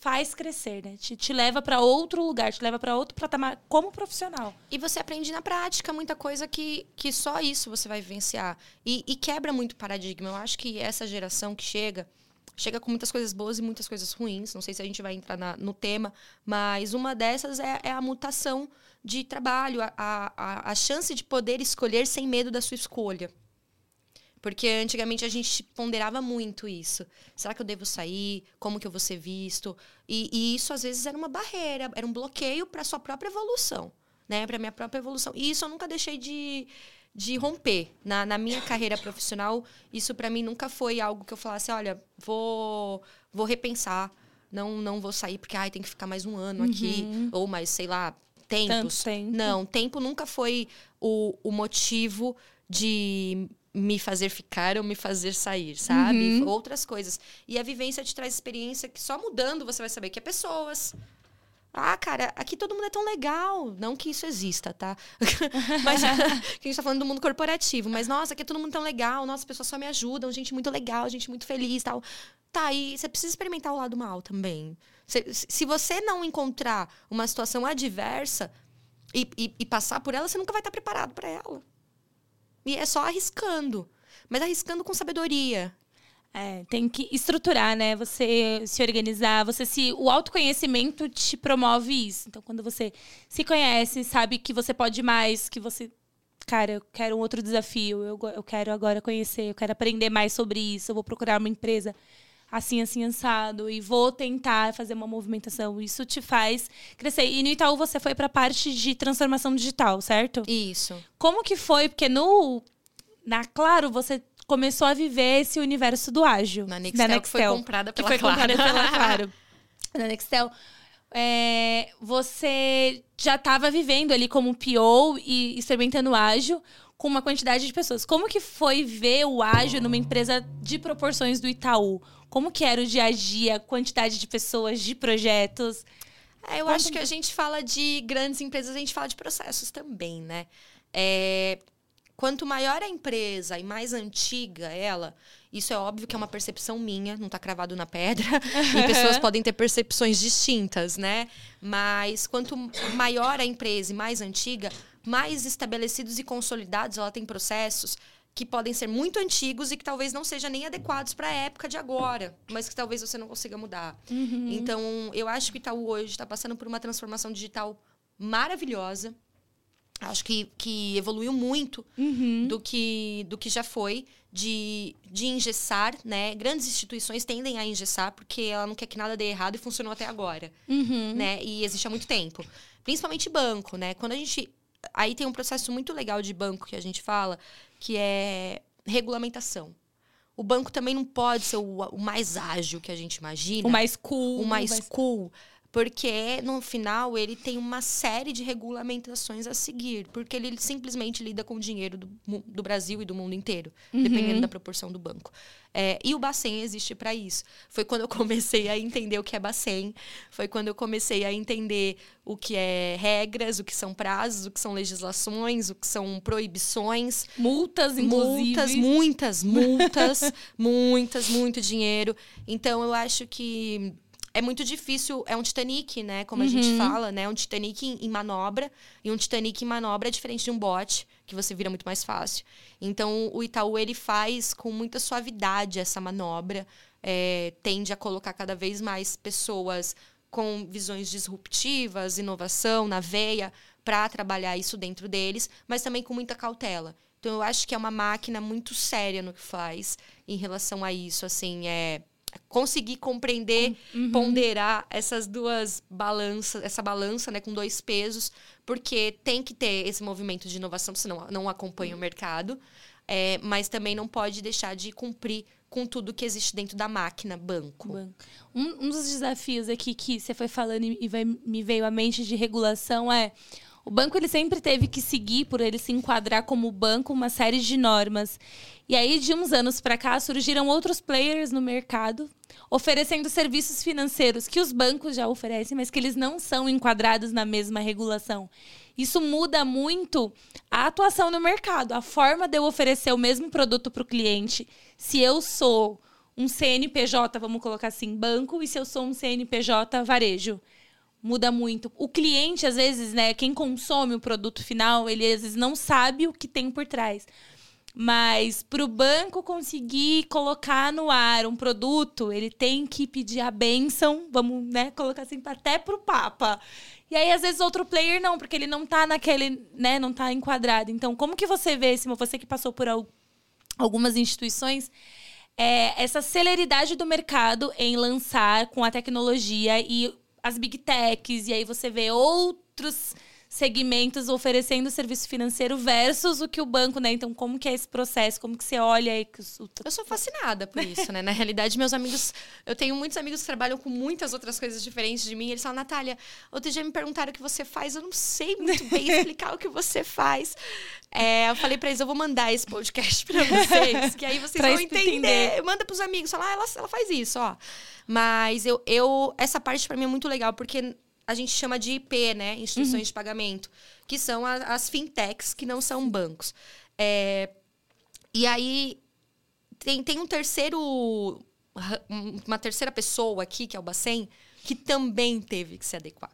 faz crescer, né? Te, te leva para outro lugar, te leva para outro patamar como profissional. E você aprende na prática muita coisa que, que só isso você vai vivenciar. E, e quebra muito paradigma. Eu acho que essa geração que chega, chega com muitas coisas boas e muitas coisas ruins. Não sei se a gente vai entrar na, no tema, mas uma dessas é, é a mutação de trabalho, a, a, a chance de poder escolher sem medo da sua escolha. Porque antigamente a gente ponderava muito isso. Será que eu devo sair? Como que eu vou ser visto? E, e isso às vezes era uma barreira, era um bloqueio para sua própria evolução, né? Para minha própria evolução. E isso eu nunca deixei de, de romper na, na minha carreira profissional. Isso para mim nunca foi algo que eu falasse, olha, vou vou repensar, não não vou sair porque ai tem que ficar mais um ano uhum. aqui ou mais sei lá tempos. Tempo. Não, tempo nunca foi o, o motivo de me fazer ficar ou me fazer sair, sabe? Uhum. Outras coisas. E a vivência te traz experiência que só mudando você vai saber que é pessoas. Ah, cara, aqui todo mundo é tão legal. Não que isso exista, tá? mas que a gente tá falando do mundo corporativo. Mas, nossa, aqui é todo mundo tão legal. Nossa, as pessoas só me ajudam. Gente muito legal, gente muito feliz tal. Tá, e você precisa experimentar o lado mal também. Se, se você não encontrar uma situação adversa e, e, e passar por ela, você nunca vai estar preparado para ela. E é só arriscando. Mas arriscando com sabedoria. É, tem que estruturar, né? Você se organizar, você se. O autoconhecimento te promove isso. Então, quando você se conhece, sabe que você pode mais, que você. Cara, eu quero um outro desafio, eu, eu quero agora conhecer, eu quero aprender mais sobre isso, eu vou procurar uma empresa assim, assim, ansado, e vou tentar fazer uma movimentação. Isso te faz crescer. E no Itaú você foi para a parte de transformação digital, certo? Isso. Como que foi? Porque no. Na Claro, você começou a viver esse universo do ágil. Na Nextel, na Nextel que foi comprada pela que foi Claro. comprada pela Claro. na Nextel. É, você já estava vivendo ali como PO e experimentando ágil com uma quantidade de pessoas. Como que foi ver o ágil numa empresa de proporções do Itaú? Como que era o dia a dia, a quantidade de pessoas, de projetos? É, eu Quanto... acho que a gente fala de grandes empresas, a gente fala de processos também, né? É, quanto maior a empresa e mais antiga ela, isso é óbvio que é uma percepção minha, não está cravado na pedra, e pessoas podem ter percepções distintas, né? Mas quanto maior a empresa e mais antiga, mais estabelecidos e consolidados ela tem processos, que podem ser muito antigos e que talvez não sejam nem adequados para a época de agora, mas que talvez você não consiga mudar. Uhum. Então, eu acho que o Itaú hoje está passando por uma transformação digital maravilhosa. acho que, que evoluiu muito uhum. do, que, do que já foi de, de engessar, né? Grandes instituições tendem a engessar porque ela não quer que nada dê errado e funcionou até agora, uhum. né? E existe há muito tempo. Principalmente banco, né? Quando a gente... Aí tem um processo muito legal de banco que a gente fala, que é regulamentação. O banco também não pode ser o, o mais ágil que a gente imagina. O mais cool. O mais, mais cool porque no final ele tem uma série de regulamentações a seguir, porque ele simplesmente lida com o dinheiro do, do Brasil e do mundo inteiro, uhum. dependendo da proporção do banco. É, e o Bacen existe para isso. Foi quando eu comecei a entender o que é Bacen, foi quando eu comecei a entender o que é regras, o que são prazos, o que são legislações, o que são proibições. Multas, inclusive. Multas, muitas multas, muitas, muito dinheiro. Então eu acho que é muito difícil, é um Titanic, né? Como uhum. a gente fala, né? Um Titanic em, em, manobra. E um Titanic em manobra é diferente de um bote, que você vira muito mais fácil. Então, o Itaú, ele faz com muita suavidade essa manobra. É, tende a colocar cada vez mais pessoas com visões disruptivas, inovação na veia, para trabalhar isso dentro deles, mas também com muita cautela. Então, eu acho que é uma máquina muito séria no que faz em relação a isso. Assim, é conseguir compreender, uhum. ponderar essas duas balanças, essa balança, né, com dois pesos, porque tem que ter esse movimento de inovação, senão não acompanha uhum. o mercado, é, mas também não pode deixar de cumprir com tudo que existe dentro da máquina banco. Um, um dos desafios aqui que você foi falando e vai, me veio à mente de regulação é o banco ele sempre teve que seguir, por ele se enquadrar como banco, uma série de normas. E aí, de uns anos para cá, surgiram outros players no mercado oferecendo serviços financeiros que os bancos já oferecem, mas que eles não são enquadrados na mesma regulação. Isso muda muito a atuação no mercado, a forma de eu oferecer o mesmo produto para o cliente. Se eu sou um CNPJ, vamos colocar assim, banco, e se eu sou um CNPJ varejo muda muito. O cliente, às vezes, né, quem consome o produto final, ele às vezes não sabe o que tem por trás. Mas para o banco conseguir colocar no ar um produto, ele tem que pedir a benção, vamos né, colocar assim, até para o Papa. E aí, às vezes, outro player não, porque ele não está naquele, né, não tá enquadrado. Então, como que você vê, Simo, você que passou por algumas instituições, é, essa celeridade do mercado em lançar com a tecnologia e as big techs, e aí você vê outros segmentos oferecendo serviço financeiro versus o que o banco, né? Então, como que é esse processo? Como que você olha aí? Eu sou fascinada por isso, né? Na realidade, meus amigos... Eu tenho muitos amigos que trabalham com muitas outras coisas diferentes de mim. Eles falam, Natália, outro dia me perguntaram o que você faz. Eu não sei muito bem explicar o que você faz. É, eu falei pra eles, eu vou mandar esse podcast pra vocês, que aí vocês vão entender. entender. Manda pros amigos, fala, ah, ela, ela faz isso, ó. Mas eu, eu essa parte para mim é muito legal, porque a gente chama de IP, né? Instituições uhum. de pagamento, que são a, as fintechs, que não são bancos. É, e aí tem, tem um terceiro. Uma terceira pessoa aqui, que é o Bacen, que também teve que se adequar.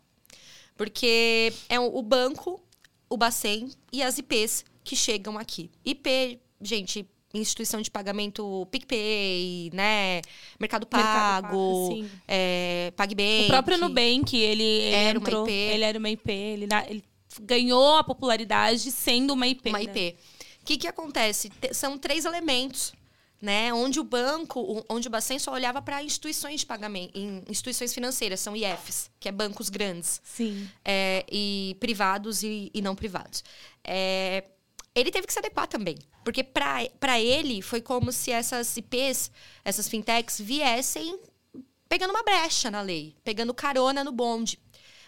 Porque é o banco, o Bacen e as IPs que chegam aqui. IP, gente, instituição de pagamento PicPay, né? Mercado Pago, Mercado Pago é, PagBank. O próprio Nubank, ele, ele era entrou, uma IP. Ele era uma IP, ele, ele ganhou a popularidade sendo uma IP. Uma né? IP. O que, que acontece? São três elementos né? Onde o banco, onde o Bacen só olhava para instituições de pagamento, instituições financeiras, são IFs, que é bancos grandes. Sim. É, e privados e, e não privados. É, ele teve que se adequar também. Porque para ele foi como se essas IPs, essas fintechs, viessem pegando uma brecha na lei, pegando carona no bonde.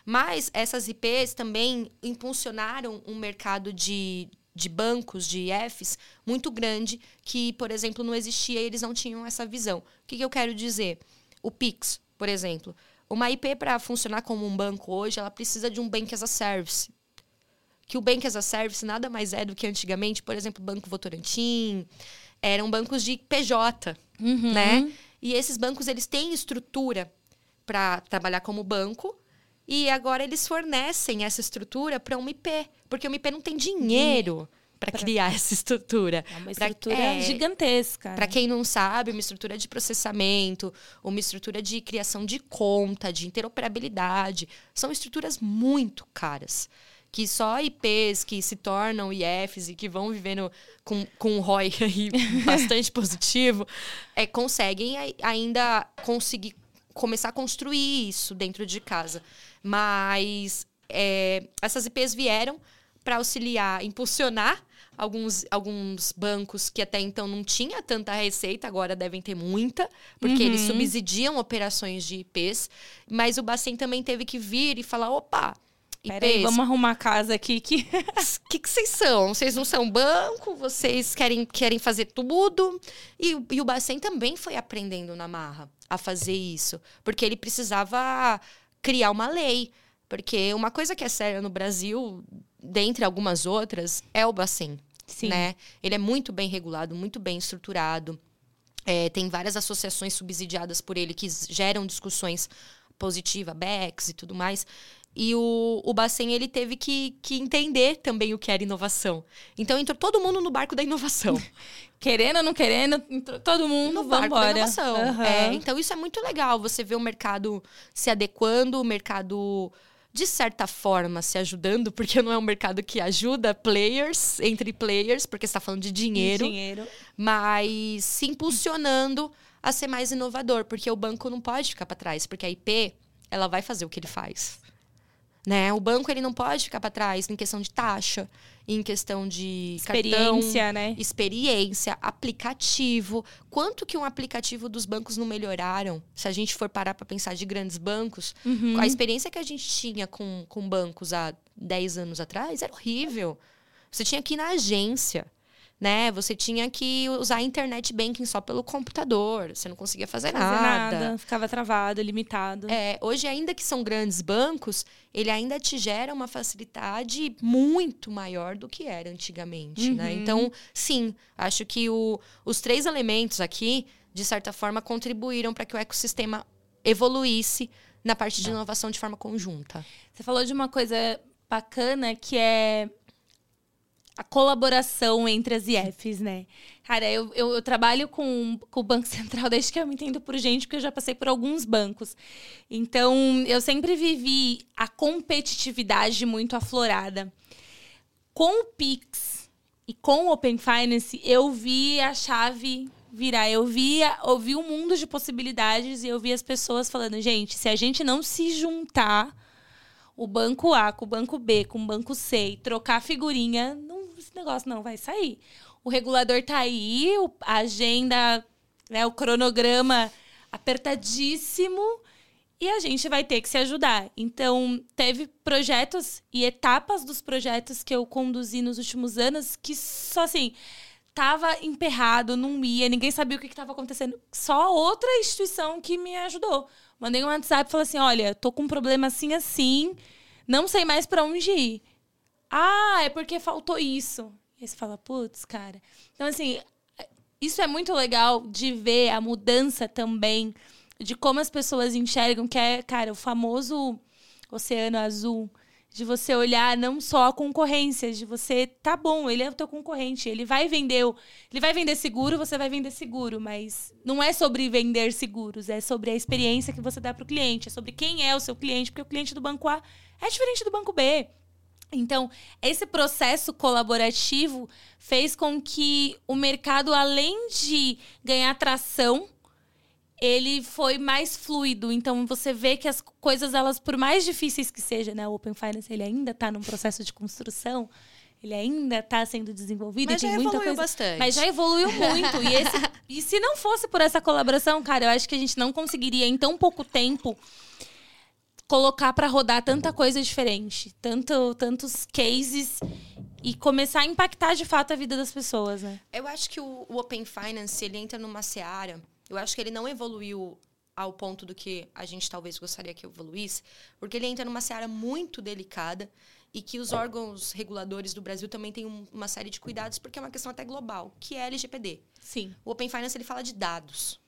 Mas essas IPs também impulsionaram um mercado de, de bancos, de IFs, muito grande, que, por exemplo, não existia e eles não tinham essa visão. O que, que eu quero dizer? O Pix, por exemplo. Uma IP, para funcionar como um banco hoje, ela precisa de um Bank as a Service que o Bank as a Service nada mais é do que antigamente, por exemplo, o Banco Votorantim, eram bancos de PJ, uhum. né? E esses bancos eles têm estrutura para trabalhar como banco e agora eles fornecem essa estrutura para uma IP, porque uma IP não tem dinheiro para criar essa estrutura. É uma estrutura pra, é, gigantesca. Para quem não sabe, uma estrutura de processamento, uma estrutura de criação de conta, de interoperabilidade, são estruturas muito caras. Que só IPs que se tornam IFs e que vão vivendo com, com um ROI aí bastante positivo, é, conseguem ainda conseguir começar a construir isso dentro de casa. Mas é, essas IPs vieram para auxiliar, impulsionar alguns, alguns bancos que até então não tinha tanta receita, agora devem ter muita, porque uhum. eles subsidiam operações de IPs. Mas o Bacen também teve que vir e falar: opa, Peraí, vamos arrumar casa aqui. que que, que vocês são? Vocês não são banco? Vocês querem, querem fazer tudo? E, e o Bacen também foi aprendendo na marra a fazer isso, porque ele precisava criar uma lei. Porque uma coisa que é séria no Brasil, dentre algumas outras, é o Bacen. Sim. Né? Ele é muito bem regulado, muito bem estruturado. É, tem várias associações subsidiadas por ele que geram discussões positiva, BEX e tudo mais. E o, o Bacen, ele teve que, que entender também o que era inovação. Então, entrou todo mundo no barco da inovação. querendo ou não querendo, entrou todo mundo no barco embora. da inovação. Uhum. É, então, isso é muito legal. Você vê o mercado se adequando, o mercado de certa forma, se ajudando, porque não é um mercado que ajuda players, entre players, porque está falando de dinheiro, dinheiro, mas se impulsionando a ser mais inovador, porque o banco não pode ficar para trás, porque a IP, ela vai fazer o que ele faz. Né? O banco ele não pode ficar para trás em questão de taxa, em questão de experiência, cartão, né? experiência, aplicativo. Quanto que um aplicativo dos bancos não melhoraram? Se a gente for parar para pensar de grandes bancos, uhum. a experiência que a gente tinha com, com bancos há 10 anos atrás era horrível. Você tinha que ir na agência né? Você tinha que usar internet banking só pelo computador, você não conseguia fazer, fazer nada. nada. Ficava travado, limitado. É, hoje, ainda que são grandes bancos, ele ainda te gera uma facilidade muito maior do que era antigamente, né? uhum. né? Então, sim, acho que o, os três elementos aqui, de certa forma, contribuíram para que o ecossistema evoluísse na parte de inovação de forma conjunta. Você falou de uma coisa bacana que é a colaboração entre as IFs, né? Cara, eu, eu, eu, trabalho com, com o Banco Central desde que eu me entendo por gente, porque eu já passei por alguns bancos. Então, eu sempre vivi a competitividade muito aflorada. Com o Pix e com o Open Finance, eu vi a chave virar. Eu vi, eu vi um mundo de possibilidades e eu vi as pessoas falando, gente, se a gente não se juntar o banco A com o banco B, com o banco C e trocar figurinha, não negócio não vai sair. O regulador tá aí, a agenda, né, o cronograma apertadíssimo e a gente vai ter que se ajudar. Então, teve projetos e etapas dos projetos que eu conduzi nos últimos anos que só assim, tava emperrado, não ia, ninguém sabia o que estava acontecendo. Só outra instituição que me ajudou. Mandei um WhatsApp e falei assim: olha, tô com um problema assim, assim, não sei mais para onde ir. Ah, é porque faltou isso. Aí você fala, putz, cara. Então, assim, isso é muito legal de ver a mudança também de como as pessoas enxergam, que é, cara, o famoso oceano azul. De você olhar não só a concorrência, de você, tá bom, ele é o teu concorrente, ele vai vender, ele vai vender seguro, você vai vender seguro, mas não é sobre vender seguros, é sobre a experiência que você dá para o cliente, é sobre quem é o seu cliente, porque o cliente do banco A é diferente do banco B. Então, esse processo colaborativo fez com que o mercado, além de ganhar tração, ele foi mais fluido. Então, você vê que as coisas, elas, por mais difíceis que seja, né? O Open Finance, ele ainda está num processo de construção. Ele ainda está sendo desenvolvido. Mas e tem já muita evoluiu coisa... bastante. Mas já evoluiu muito. e, esse... e se não fosse por essa colaboração, cara, eu acho que a gente não conseguiria, em tão pouco tempo, colocar para rodar tanta coisa diferente, tanto, tantos cases e começar a impactar de fato a vida das pessoas, né? Eu acho que o, o Open Finance, ele entra numa seara, eu acho que ele não evoluiu ao ponto do que a gente talvez gostaria que evoluísse, porque ele entra numa seara muito delicada e que os órgãos reguladores do Brasil também têm um, uma série de cuidados, porque é uma questão até global, que é a LGPD. Sim. O Open Finance ele fala de dados.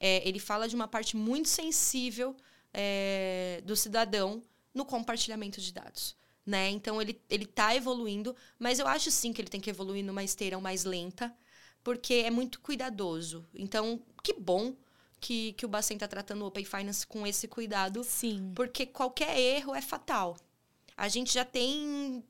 É, ele fala de uma parte muito sensível é, do cidadão no compartilhamento de dados. Né? Então, ele está evoluindo, mas eu acho sim que ele tem que evoluir numa esteira mais lenta, porque é muito cuidadoso. Então, que bom que, que o Bacen está tratando o Open Finance com esse cuidado. Sim. Porque qualquer erro é fatal. a gente já tem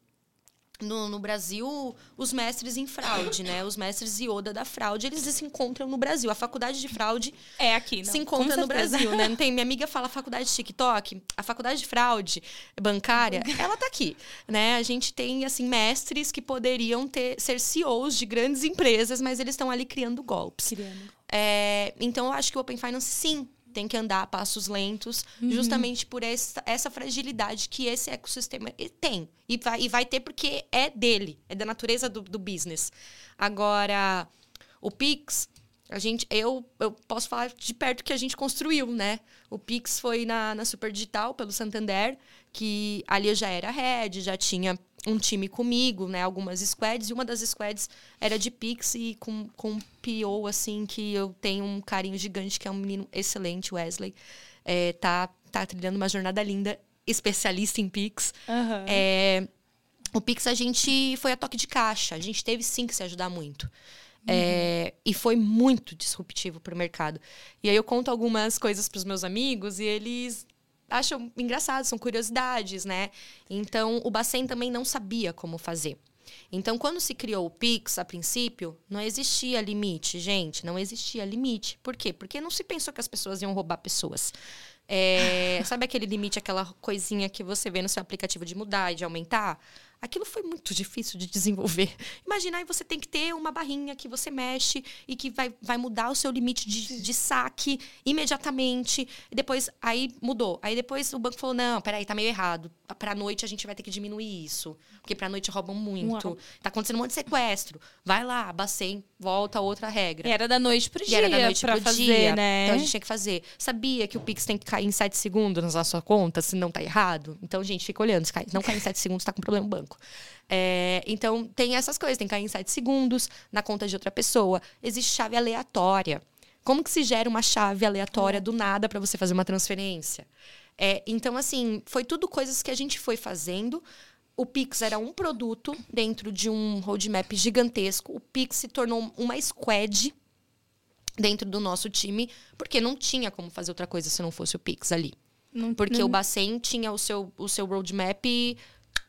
no, no, Brasil, os mestres em fraude, né? Os mestres Yoda da fraude, eles se encontram no Brasil. A faculdade de fraude é aqui, não? se encontra no Brasil, né? Não tem minha amiga fala faculdade de TikTok, a faculdade de fraude bancária, ela tá aqui, né? A gente tem assim mestres que poderiam ter ser CEOs de grandes empresas, mas eles estão ali criando golpes. Criando. É, então eu acho que o Open Finance sim tem que andar a passos lentos, uhum. justamente por essa, essa fragilidade que esse ecossistema tem. E vai, e vai ter porque é dele, é da natureza do, do business. Agora, o Pix, a gente, eu, eu posso falar de perto que a gente construiu, né? O Pix foi na, na Super Digital, pelo Santander, que ali eu já era head, já tinha um time comigo, né? Algumas squads. E uma das squads era de Pix e com, com um PO, assim, que eu tenho um carinho gigante, que é um menino excelente, Wesley. É, tá, tá trilhando uma jornada linda, especialista em Pix. Uhum. É, o Pix a gente foi a toque de caixa. A gente teve sim que se ajudar muito. É, e foi muito disruptivo para o mercado. E aí eu conto algumas coisas para os meus amigos e eles acham engraçado, são curiosidades, né? Então, o Bacen também não sabia como fazer. Então, quando se criou o Pix, a princípio, não existia limite, gente, não existia limite. Por quê? Porque não se pensou que as pessoas iam roubar pessoas. É, sabe aquele limite, aquela coisinha que você vê no seu aplicativo de mudar e de aumentar? Aquilo foi muito difícil de desenvolver. Imagina aí você tem que ter uma barrinha que você mexe e que vai, vai mudar o seu limite de, de saque imediatamente. E depois, aí mudou. Aí depois o banco falou: não, peraí, tá meio errado. Pra noite a gente vai ter que diminuir isso. Porque pra noite roubam muito. Uau. Tá acontecendo um monte de sequestro. Vai lá, Bacen, volta outra regra. E era da noite pro dia. E era da noite pro fazer, dia. Né? Então a gente tinha que fazer. Sabia que o Pix tem que cair em 7 segundos na sua conta, se não tá errado? Então, gente, fica olhando. Se não cair em 7 segundos, tá com problema no banco banco. É, então, tem essas coisas. Tem que cair em 7 segundos na conta de outra pessoa. Existe chave aleatória. Como que se gera uma chave aleatória do nada para você fazer uma transferência? É, então, assim, foi tudo coisas que a gente foi fazendo. O Pix era um produto dentro de um roadmap gigantesco. O Pix se tornou uma squad dentro do nosso time, porque não tinha como fazer outra coisa se não fosse o Pix ali. Não, porque não... o Bacen tinha o seu, o seu roadmap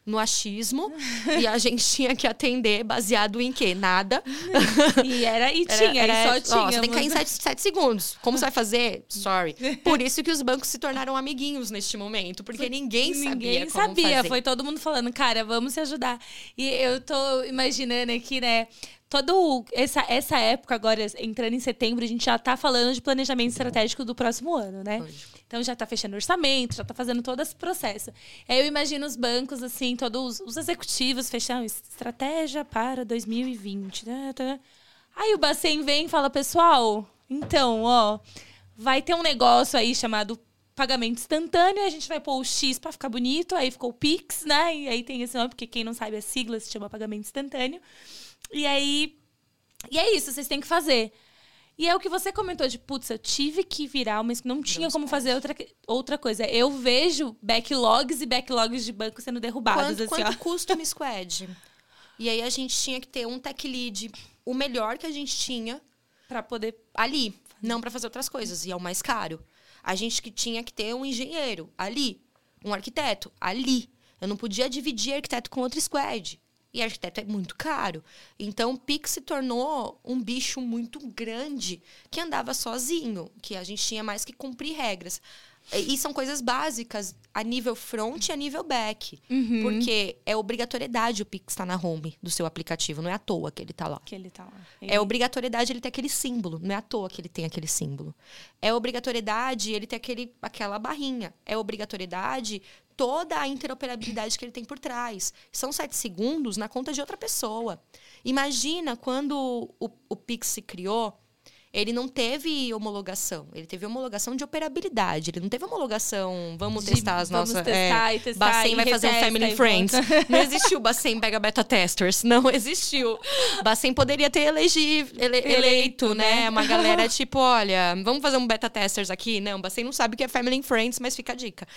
no achismo e a gente tinha que atender baseado em quê? Nada. E era e tinha, era, era, e só tinha. Você tem que cair em 7, 7 segundos. Como você vai fazer? Sorry. Por isso que os bancos se tornaram amiguinhos neste momento, porque ninguém, sabia Ninguém sabia, fazer. foi todo mundo falando, cara, vamos se ajudar. E eu tô imaginando aqui, né, todo essa, essa época agora, entrando em setembro, a gente já está falando de planejamento estratégico do próximo ano, né? Então já está fechando orçamento, já está fazendo todo esse processo. Aí eu imagino os bancos, assim, todos os executivos fechando estratégia para 2020. Né? Aí o Bacen vem e fala, pessoal, então, ó, vai ter um negócio aí chamado pagamento instantâneo, a gente vai pôr o X para ficar bonito, aí ficou o Pix, né? E aí tem esse nome, porque quem não sabe a sigla se chama pagamento instantâneo. E aí. E é isso, vocês têm que fazer. E é o que você comentou de, putz, eu tive que virar, mas não tinha como fazer outra, outra coisa. Eu vejo backlogs e backlogs de banco sendo derrubados. Quanto, assim, quanto custa uma squad? E aí a gente tinha que ter um tech lead, o melhor que a gente tinha para poder ali, não para fazer outras coisas, e é o mais caro. A gente que tinha que ter um engenheiro ali, um arquiteto ali. Eu não podia dividir arquiteto com outro squad. E arquiteto é muito caro. Então, o Pix se tornou um bicho muito grande que andava sozinho, que a gente tinha mais que cumprir regras. E são coisas básicas a nível front e a nível back. Uhum. Porque é obrigatoriedade o Pix estar tá na home do seu aplicativo. Não é à toa que ele está lá. Que ele tá lá. É obrigatoriedade ele ter aquele símbolo. Não é à toa que ele tem aquele símbolo. É obrigatoriedade ele ter aquele, aquela barrinha. É obrigatoriedade toda a interoperabilidade que ele tem por trás. São sete segundos na conta de outra pessoa. Imagina quando o, o Pix se criou ele não teve homologação. Ele teve homologação de operabilidade. Ele não teve homologação, vamos de, testar as vamos nossas. Testar é, e testar. Bacen vai fazer um Family Friends. Não existiu Bacen Pega Beta Testers. Não existiu. Bacen poderia ter elegi, ele, eleito, eleito, né? né? Uma galera tipo, olha, vamos fazer um Beta Testers aqui? Não, Bacen não sabe o que é Family Friends, mas fica a dica.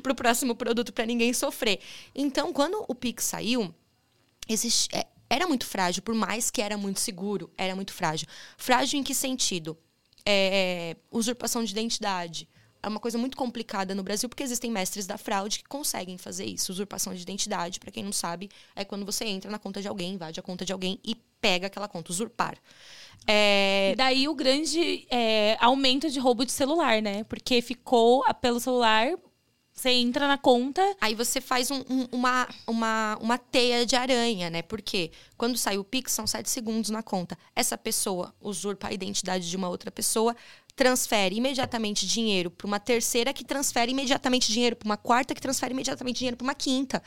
Para o próximo produto, para ninguém sofrer. Então, quando o Pix saiu, existe, é, era muito frágil, por mais que era muito seguro, era muito frágil. Frágil em que sentido? É, usurpação de identidade. é uma coisa muito complicada no Brasil, porque existem mestres da fraude que conseguem fazer isso. Usurpação de identidade, para quem não sabe, é quando você entra na conta de alguém, invade a conta de alguém e pega aquela conta, usurpar. É... Daí o grande é, aumento de roubo de celular, né? Porque ficou pelo celular você entra na conta. Aí você faz um, um, uma, uma, uma teia de aranha, né? Porque quando sai o Pix, são sete segundos na conta. Essa pessoa usurpa a identidade de uma outra pessoa, transfere imediatamente dinheiro para uma terceira, que transfere imediatamente dinheiro para uma quarta, que transfere imediatamente dinheiro para uma quinta.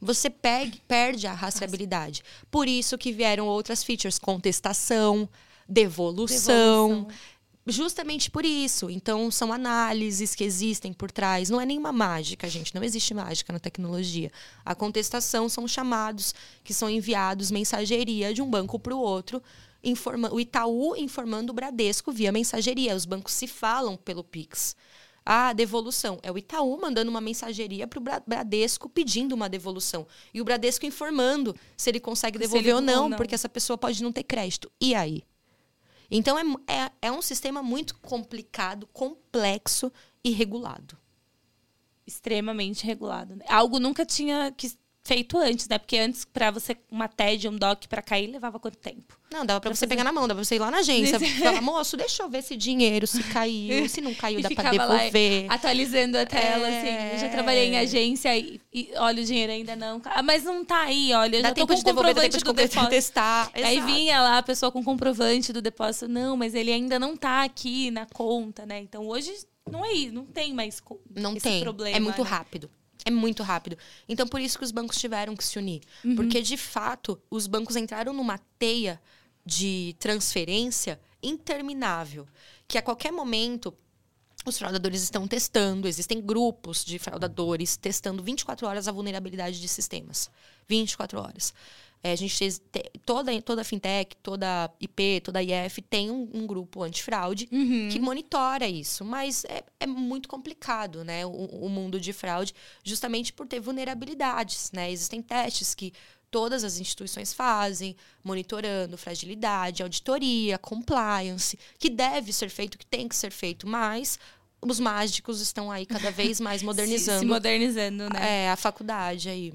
Você pegue, perde a rastreabilidade. Por isso que vieram outras features, contestação, devolução. devolução justamente por isso. Então, são análises que existem por trás. Não é nenhuma mágica, gente. Não existe mágica na tecnologia. A contestação são chamados que são enviados mensageria de um banco para o outro. Informa o Itaú informando o Bradesco via mensageria. Os bancos se falam pelo Pix. A devolução é o Itaú mandando uma mensageria para o Bradesco pedindo uma devolução. E o Bradesco informando se ele consegue devolver ele ou, não, ou não, porque essa pessoa pode não ter crédito. E aí? Então é, é, é um sistema muito complicado, complexo e regulado. Extremamente regulado. Né? Algo nunca tinha que feito antes, né? Porque antes, para você, uma TED, um DOC para cair, levava quanto tempo? Não, dava para você fazer... pegar na mão, dava pra você ir lá na agência. falar, moço, deixa eu ver esse dinheiro, se caiu, se não caiu, dá pra devolver. Lá, atualizando a tela, é... assim. Eu já trabalhei em agência e, e, olha, o dinheiro ainda não. Ah, mas não tá aí, olha. Eu dá já tempo tô com de devolver, comprovante de do depósito. Testar. Aí vinha lá a pessoa com comprovante do depósito. Não, mas ele ainda não tá aqui na conta, né? Então hoje não é isso, não tem mais não esse tem. problema. É muito né? rápido. É muito rápido. Então, por isso que os bancos tiveram que se unir. Uhum. Porque, de fato, os bancos entraram numa teia de transferência interminável. Que a qualquer momento os fraudadores estão testando, existem grupos de fraudadores testando 24 horas a vulnerabilidade de sistemas. 24 horas. É, a gente tem, toda, toda fintech, toda IP, toda IF tem um, um grupo antifraude uhum. que monitora isso. Mas é, é muito complicado, né? O, o, mundo de fraude, justamente por ter vulnerabilidades, né? Existem testes que todas as instituições fazem, monitorando fragilidade, auditoria, compliance, que deve ser feito, que tem que ser feito, mas os mágicos estão aí cada vez mais modernizando. se, se modernizando, né? É, a faculdade aí.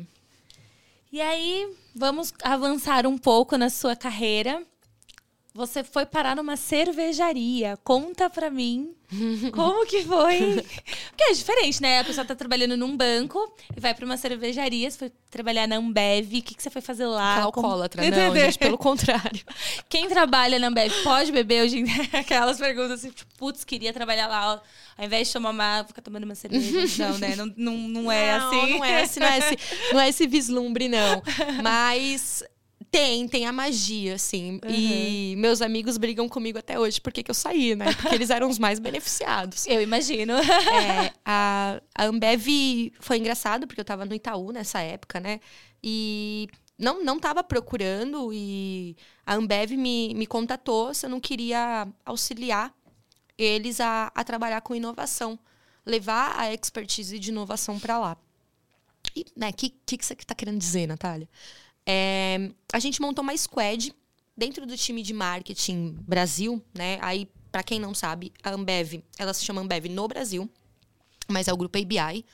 E aí, vamos avançar um pouco na sua carreira. Você foi parar numa cervejaria. Conta pra mim como que foi. Porque é diferente, né? A pessoa tá trabalhando num banco e vai pra uma cervejaria. Você foi trabalhar na Ambev. O que, que você foi fazer lá? Alcoólatra, como... não, gente, pelo contrário. Quem trabalha na Ambev pode beber hoje em dia? Aquelas perguntas assim, tipo, putz, queria trabalhar lá. Ao invés de tomar uma ficar tomando uma cerveja. não, né? Não, não, não é não, assim. Não é assim, não é esse, não é esse vislumbre, não. Mas tem, tem a magia, assim. Uhum. E meus amigos brigam comigo até hoje porque que eu saí, né? Porque eles eram os mais beneficiados. Eu imagino. é, a, a Ambev foi engraçado, porque eu tava no Itaú nessa época, né? E não, não tava procurando e a Ambev me, me contatou se eu não queria auxiliar eles a, a trabalhar com inovação. Levar a expertise de inovação para lá. E, né, o que, que, que você está querendo dizer, Natália? É, a gente montou uma squad dentro do time de marketing Brasil, né? Aí, para quem não sabe, a Ambev, ela se chama Ambev no Brasil, mas é o grupo ABI.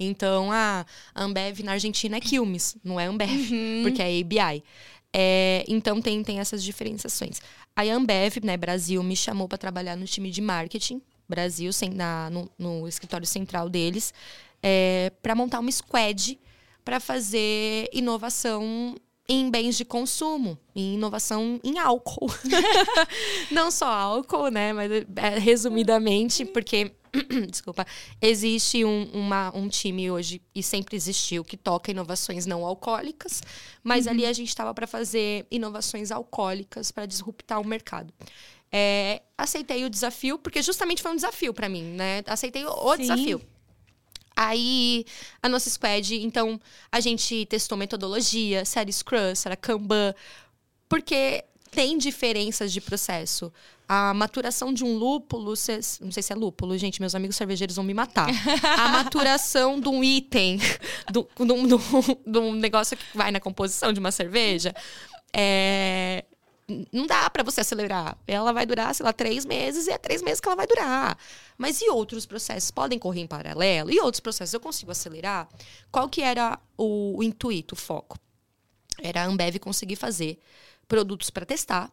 Então, a Ambev na Argentina é Quilmes, não é Ambev, uhum. porque é ABI. É, então, tem, tem essas diferenciações. Aí, a Ambev, né, Brasil, me chamou para trabalhar no time de marketing Brasil, sem, na, no, no escritório central deles, é, para montar uma squad para fazer inovação em bens de consumo, em inovação em álcool. Não só álcool, né? Mas é, resumidamente, porque desculpa, existe um, uma, um time hoje, e sempre existiu, que toca inovações não alcoólicas, mas uhum. ali a gente estava para fazer inovações alcoólicas para disruptar o mercado. É, aceitei o desafio, porque justamente foi um desafio para mim, né? Aceitei o, o desafio. Aí, a nossa squad, então, a gente testou metodologia, era Scrum, se era Kanban, porque tem diferenças de processo. A maturação de um lúpulo, não sei se é lúpulo, gente, meus amigos cervejeiros vão me matar. A maturação de um item, de um negócio que vai na composição de uma cerveja, é, não dá para você acelerar. Ela vai durar, sei lá, três meses e é três meses que ela vai durar. Mas e outros processos podem correr em paralelo? E outros processos eu consigo acelerar? Qual que era o, o intuito, o foco? Era a Ambev conseguir fazer produtos para testar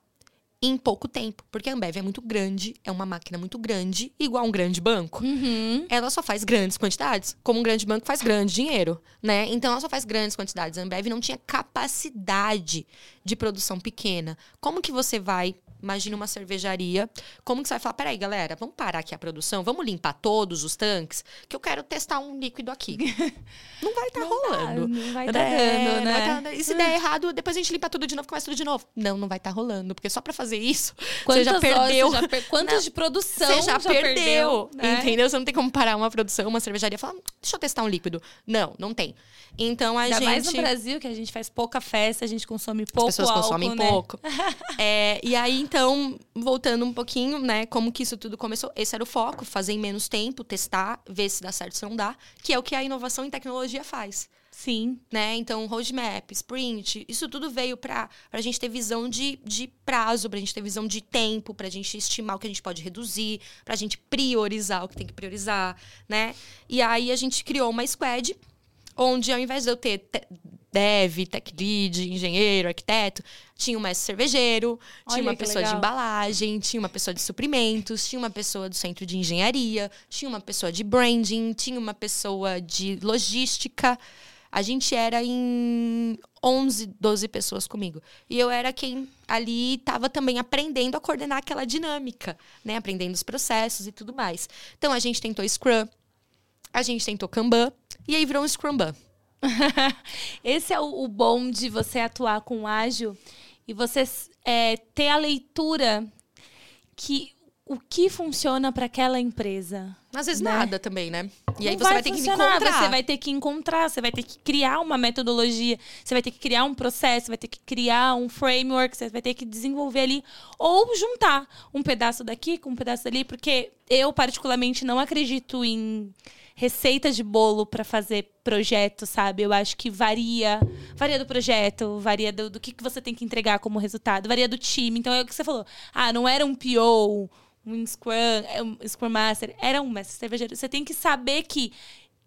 em pouco tempo. Porque a Ambev é muito grande, é uma máquina muito grande, igual um grande banco. Uhum. Ela só faz grandes quantidades, como um grande banco faz grande dinheiro, né? Então ela só faz grandes quantidades. A Ambev não tinha capacidade de produção pequena. Como que você vai Imagina uma cervejaria. Como que você vai falar? Peraí, galera, vamos parar aqui a produção, vamos limpar todos os tanques, que eu quero testar um líquido aqui. não vai estar tá rolando. Dá, não vai estar tá é, dando, né? Tá, e se der errado, depois a gente limpa tudo de novo, começa tudo de novo. Não, não vai estar tá rolando, porque só para fazer isso, Quantas você já perdeu. Você já per... Quantas não, de produção você já, já perdeu, perdeu né? entendeu? Você não tem como parar uma produção, uma cervejaria e falar, hum, deixa eu testar um líquido. Não, não tem. Então a Ainda gente. mais no Brasil, que a gente faz pouca festa, a gente consome pouco. As pessoas álcool, consomem né? pouco. é, e aí, então, voltando um pouquinho, né, como que isso tudo começou. Esse era o foco, fazer em menos tempo, testar, ver se dá certo, se não dá, que é o que a inovação em tecnologia faz. Sim. Né? Então, roadmap, sprint, isso tudo veio para a gente ter visão de, de prazo, para a gente ter visão de tempo, para a gente estimar o que a gente pode reduzir, para a gente priorizar o que tem que priorizar, né? E aí a gente criou uma squad onde ao invés de eu ter te dev, tech lead, engenheiro, arquiteto, tinha um mestre cervejeiro, Olha, tinha uma pessoa legal. de embalagem, tinha uma pessoa de suprimentos, tinha uma pessoa do centro de engenharia, tinha uma pessoa de branding, tinha uma pessoa de logística. A gente era em 11, 12 pessoas comigo. E eu era quem ali estava também aprendendo a coordenar aquela dinâmica, né? Aprendendo os processos e tudo mais. Então a gente tentou Scrum, a gente tentou Kanban e aí virou um Scrumban. Esse é o, o, bom de você atuar com ágil e você é, ter a leitura que o que funciona para aquela empresa. Às vezes né? nada também, né? E Não aí você vai, vai ter que encontrar. Você vai ter que encontrar, você vai ter que criar uma metodologia, você vai ter que criar um processo, você vai ter que criar um framework, você vai ter que desenvolver ali ou juntar um pedaço daqui com um pedaço dali, porque eu particularmente não acredito em receita de bolo para fazer projeto, sabe? Eu acho que varia, varia do projeto, varia do, do que, que você tem que entregar como resultado, varia do time. Então é o que você falou. Ah, não era um PO, um Scrum, é um Scrum Master, era um mestre cervejeiro. Você tem que saber que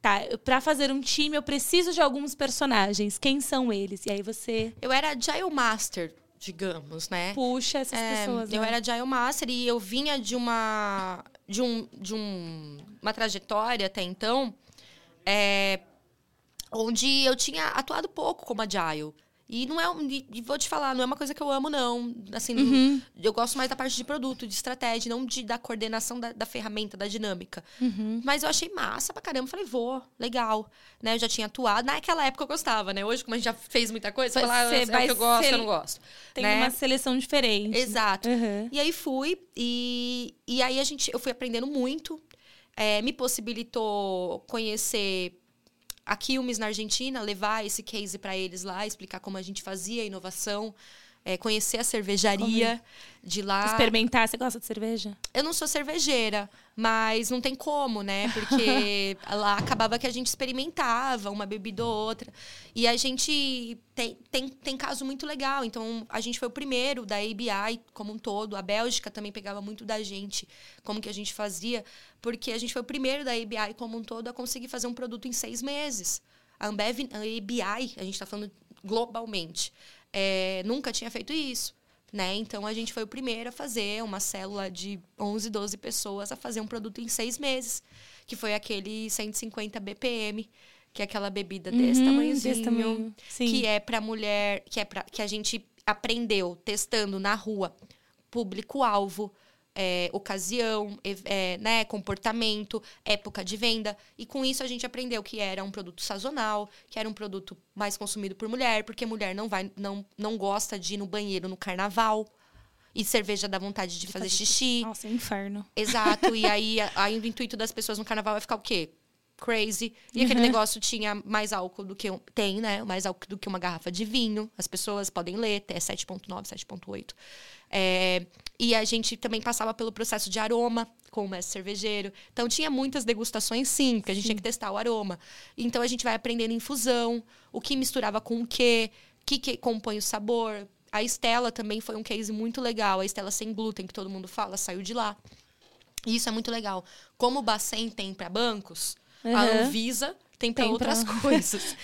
tá, para fazer um time eu preciso de alguns personagens. Quem são eles? E aí você Eu era Agile Master digamos, né? Puxa essas é, pessoas. Eu né? era Agile Master e eu vinha de uma de um de um, uma trajetória até então é, onde eu tinha atuado pouco como Agile. E não é. E vou te falar, não é uma coisa que eu amo, não. Assim, uhum. eu gosto mais da parte de produto, de estratégia, não de, da coordenação da, da ferramenta, da dinâmica. Uhum. Mas eu achei massa pra caramba. Falei, vou, legal. Né? Eu já tinha atuado. Naquela época eu gostava, né? Hoje, como a gente já fez muita coisa, você fala, ah, é vai que eu gosto, eu não gosto. Tem né? uma seleção diferente. Exato. Uhum. E aí fui, e, e aí a gente, eu fui aprendendo muito. É, me possibilitou conhecer a Quilmes na Argentina, levar esse case para eles lá, explicar como a gente fazia a inovação, é, conhecer a cervejaria de lá. Experimentar. Você gosta de cerveja? Eu não sou cervejeira, mas não tem como, né? Porque lá acabava que a gente experimentava uma bebida ou outra. E a gente tem, tem, tem caso muito legal. Então, a gente foi o primeiro da ABI como um todo. A Bélgica também pegava muito da gente, como que a gente fazia. Porque a gente foi o primeiro da ABI como um todo a conseguir fazer um produto em seis meses. A Ambev, a ABI, a gente está falando globalmente é, nunca tinha feito isso. Né? Então a gente foi o primeiro a fazer uma célula de 11, 12 pessoas a fazer um produto em seis meses, que foi aquele 150 BPM, que é aquela bebida uhum, desse tamanhozinho, desse tamanho. que é para mulher, que é para que a gente aprendeu testando na rua, público alvo, é, ocasião, é, né, comportamento, época de venda. E com isso a gente aprendeu que era um produto sazonal, que era um produto mais consumido por mulher, porque mulher não vai, não, não gosta de ir no banheiro no carnaval. E cerveja dá vontade de, de fazer, fazer xixi. Nossa, é inferno. Exato. E aí, aí o intuito das pessoas no carnaval vai ficar o quê? crazy. E uhum. aquele negócio tinha mais álcool do que tem, né? Mais álcool do que uma garrafa de vinho. As pessoas podem ler, até 7.9, 7.8. É, e a gente também passava pelo processo de aroma com o mestre cervejeiro. Então tinha muitas degustações, sim, porque a gente sim. tinha que testar o aroma. Então a gente vai aprendendo infusão, o que misturava com o quê, o que, que compõe o sabor, a Estela também foi um case muito legal. A Estela sem glúten, que todo mundo fala, saiu de lá. E isso é muito legal. Como o Bacen tem para bancos, uhum. a Anvisa tem para outras pra... coisas.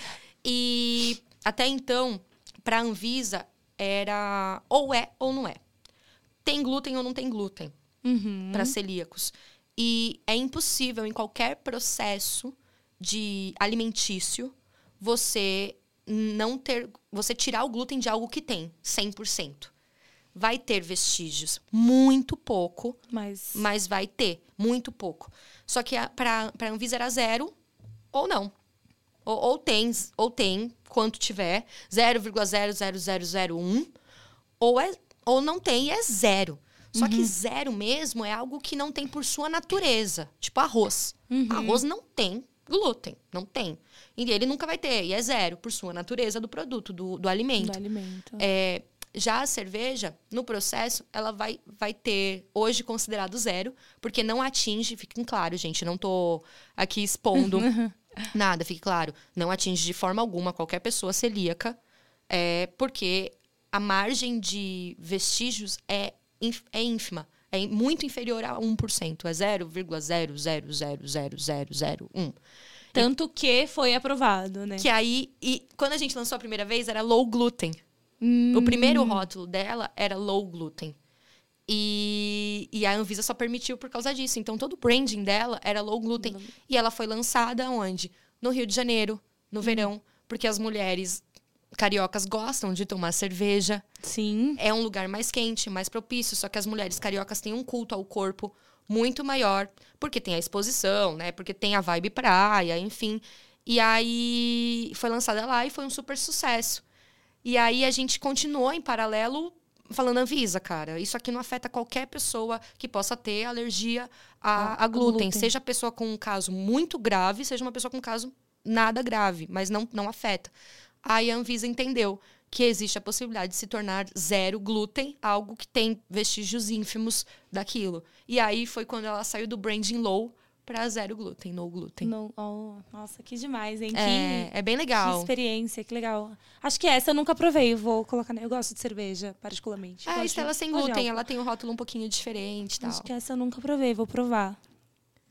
E até então, para a Anvisa, era ou é ou não é. Tem glúten ou não tem glúten uhum. para celíacos. E é impossível em qualquer processo de alimentício você não ter, você tirar o glúten de algo que tem 100%. Vai ter vestígios, muito pouco, mas, mas vai ter, muito pouco. Só que para a Anvisa era zero ou não. Ou, ou tem, ou tem, quanto tiver, 0,00001, ou, é, ou não tem é zero. Só uhum. que zero mesmo é algo que não tem por sua natureza. Tipo arroz. Uhum. Arroz não tem glúten, não tem. E ele nunca vai ter, e é zero, por sua natureza do produto, do, do alimento. Do alimento. É, já a cerveja, no processo, ela vai, vai ter, hoje, considerado zero, porque não atinge, fiquem claro, gente, não tô aqui expondo nada, fique claro, não atinge de forma alguma qualquer pessoa celíaca, é, porque a margem de vestígios é, é ínfima. É muito inferior a 1%. É 0,0000001. Tanto que foi aprovado, né? Que aí, e quando a gente lançou a primeira vez, era low gluten. Hum. O primeiro rótulo dela era low gluten. E, e, a Anvisa só permitiu por causa disso. Então, todo o branding dela era low gluten. E ela foi lançada onde? No Rio de Janeiro, no hum. verão. Porque as mulheres cariocas gostam de tomar cerveja. Sim. É um lugar mais quente, mais propício. Só que as mulheres cariocas têm um culto ao corpo muito maior, porque tem a exposição, né? Porque tem a vibe praia, enfim. E aí foi lançada lá e foi um super sucesso. E aí a gente continuou em paralelo falando Anvisa, cara. Isso aqui não afeta qualquer pessoa que possa ter alergia a, a, glúten. glúten. Seja a pessoa com um caso muito grave, seja uma pessoa com um caso nada grave, mas não, não afeta. Aí a Anvisa entendeu que existe a possibilidade de se tornar zero glúten, algo que tem vestígios ínfimos daquilo. E aí foi quando ela saiu do branding low para zero glúten, no glúten. No, oh, nossa, que demais, hein? É, que, é bem legal. Que experiência, que legal. Acho que essa eu nunca provei, vou colocar. Eu gosto de cerveja, particularmente. É, a Estela sem glúten, ela tem um rótulo um pouquinho diferente tal. Acho que essa eu nunca provei, vou provar.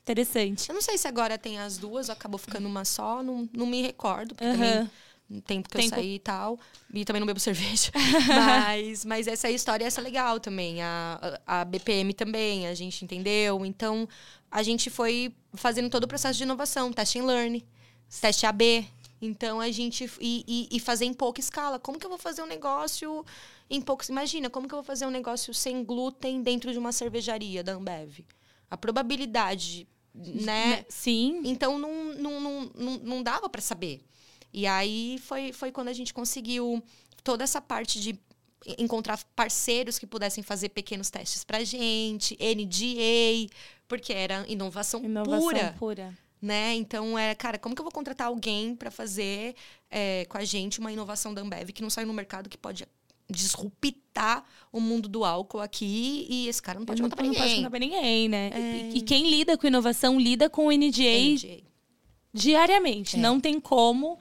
Interessante. Eu não sei se agora tem as duas, acabou ficando uma só, não, não me recordo, porque também tempo que tempo. eu saí e tal. E também não bebo cerveja. mas, mas essa história essa é legal também. A, a BPM também, a gente entendeu. Então, a gente foi fazendo todo o processo de inovação, teste and learn, teste AB. Então, a gente. E, e, e, fazer em pouca escala. Como que eu vou fazer um negócio em poucos. Imagina, como que eu vou fazer um negócio sem glúten dentro de uma cervejaria da Ambev? A probabilidade. Né? Sim. Então não, não, não, não, não dava para saber. E aí foi, foi quando a gente conseguiu toda essa parte de encontrar parceiros que pudessem fazer pequenos testes para gente, NDA, porque era inovação, inovação pura. pura. Né? Então, é, cara, como que eu vou contratar alguém para fazer é, com a gente uma inovação da Ambev que não saiu no mercado que pode disruptar o mundo do álcool aqui e esse cara não pode contar pra ninguém. Não pode contar pra ninguém, né? É... E, e, quem lida com inovação lida com o NDA, NDA diariamente. É. Não tem como.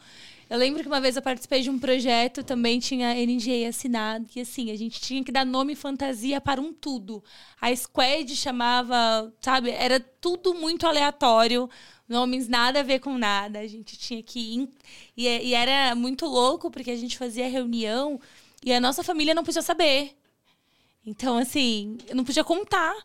Eu lembro que uma vez eu participei de um projeto, também tinha NGA assinado, que assim, a gente tinha que dar nome fantasia para um tudo. A Squad chamava, sabe, era tudo muito aleatório, nomes nada a ver com nada. A gente tinha que ir. E, e era muito louco, porque a gente fazia reunião e a nossa família não podia saber. Então, assim, eu não podia contar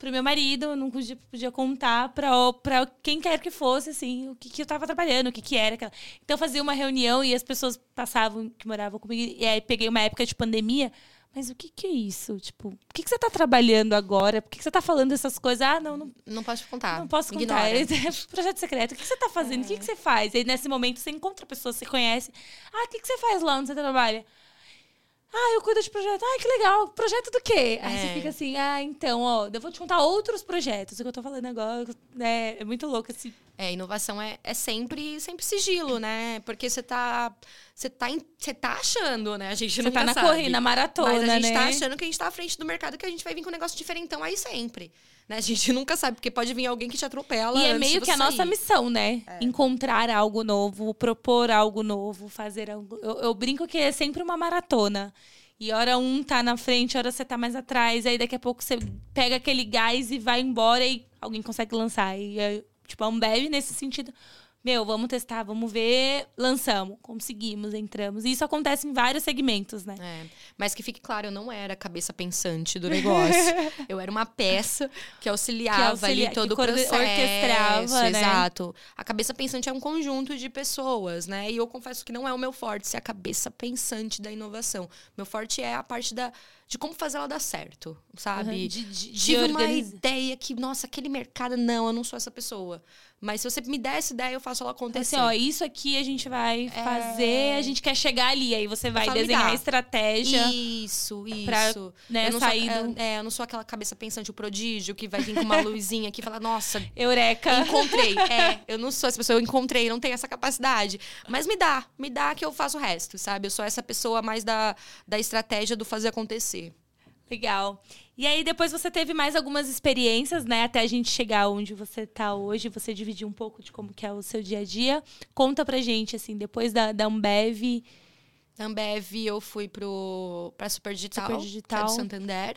pro meu marido, eu não podia, podia contar pra, pra quem quer que fosse, assim, o que, que eu tava trabalhando, o que, que era. Aquela... Então, fazia uma reunião e as pessoas passavam, que moravam comigo, e aí peguei uma época de pandemia. Mas o que, que é isso? Tipo, por que, que você tá trabalhando agora? Por que, que você tá falando essas coisas? Ah, não, não. Não posso contar. Não posso contar. É projeto secreto. O que, que você tá fazendo? É. O que, que você faz? Aí nesse momento você encontra pessoas, você conhece. Ah, o que, que você faz lá onde você trabalha? Ah, eu cuido de projeto. Ah, que legal. Projeto do quê? É. Aí você é. fica assim, ah, então, ó, eu vou te contar outros projetos. O que eu tô falando agora né, é muito louco esse. É, inovação é, é sempre, sempre sigilo, né? Porque você tá. Você tá, você tá achando, né? A gente você não tá na corrida, na maratona. Mas a gente tá né? tá achando que a gente tá à frente do mercado que a gente vai vir com um negócio diferentão aí sempre. Né? A gente nunca sabe, porque pode vir alguém que te atropela. E é meio que a nossa missão, né? É. Encontrar algo novo, propor algo novo, fazer algo. Eu, eu brinco que é sempre uma maratona. E hora um tá na frente, hora você tá mais atrás. Aí daqui a pouco você pega aquele gás e vai embora e alguém consegue lançar. E, tipo, a Ambev, nesse sentido, meu, vamos testar, vamos ver, lançamos, conseguimos, entramos. E isso acontece em vários segmentos, né? É. Mas que fique claro, eu não era a cabeça pensante do negócio. eu era uma peça que auxiliava que auxilia, ali todo o processo. Orquestrava, né? Exato. A cabeça pensante é um conjunto de pessoas, né? E eu confesso que não é o meu forte ser a cabeça pensante da inovação. Meu forte é a parte da de como fazer ela dar certo, sabe? Uhum, de, de, Tive de uma ideia que, nossa, aquele mercado, não, eu não sou essa pessoa. Mas se você me der essa ideia, eu faço ela acontecer. Assim, ó, isso aqui a gente vai é... fazer, a gente quer chegar ali. Aí você vai desenhar a estratégia. Isso, isso. Pra, né, eu, não sair sou, do... é, eu não sou aquela cabeça pensante, o prodígio, que vai vir com uma luzinha aqui e falar, nossa. Eureka. Encontrei. É, eu não sou essa pessoa, eu encontrei, não tenho essa capacidade. Mas me dá, me dá que eu faço o resto, sabe? Eu sou essa pessoa mais da, da estratégia do fazer acontecer. Legal. E aí depois você teve mais algumas experiências, né, até a gente chegar onde você está hoje, você dividir um pouco de como que é o seu dia a dia. Conta pra gente assim, depois da, da Ambev, da Ambev eu fui pro para Super Digital, Super Digital. Que é do Santander.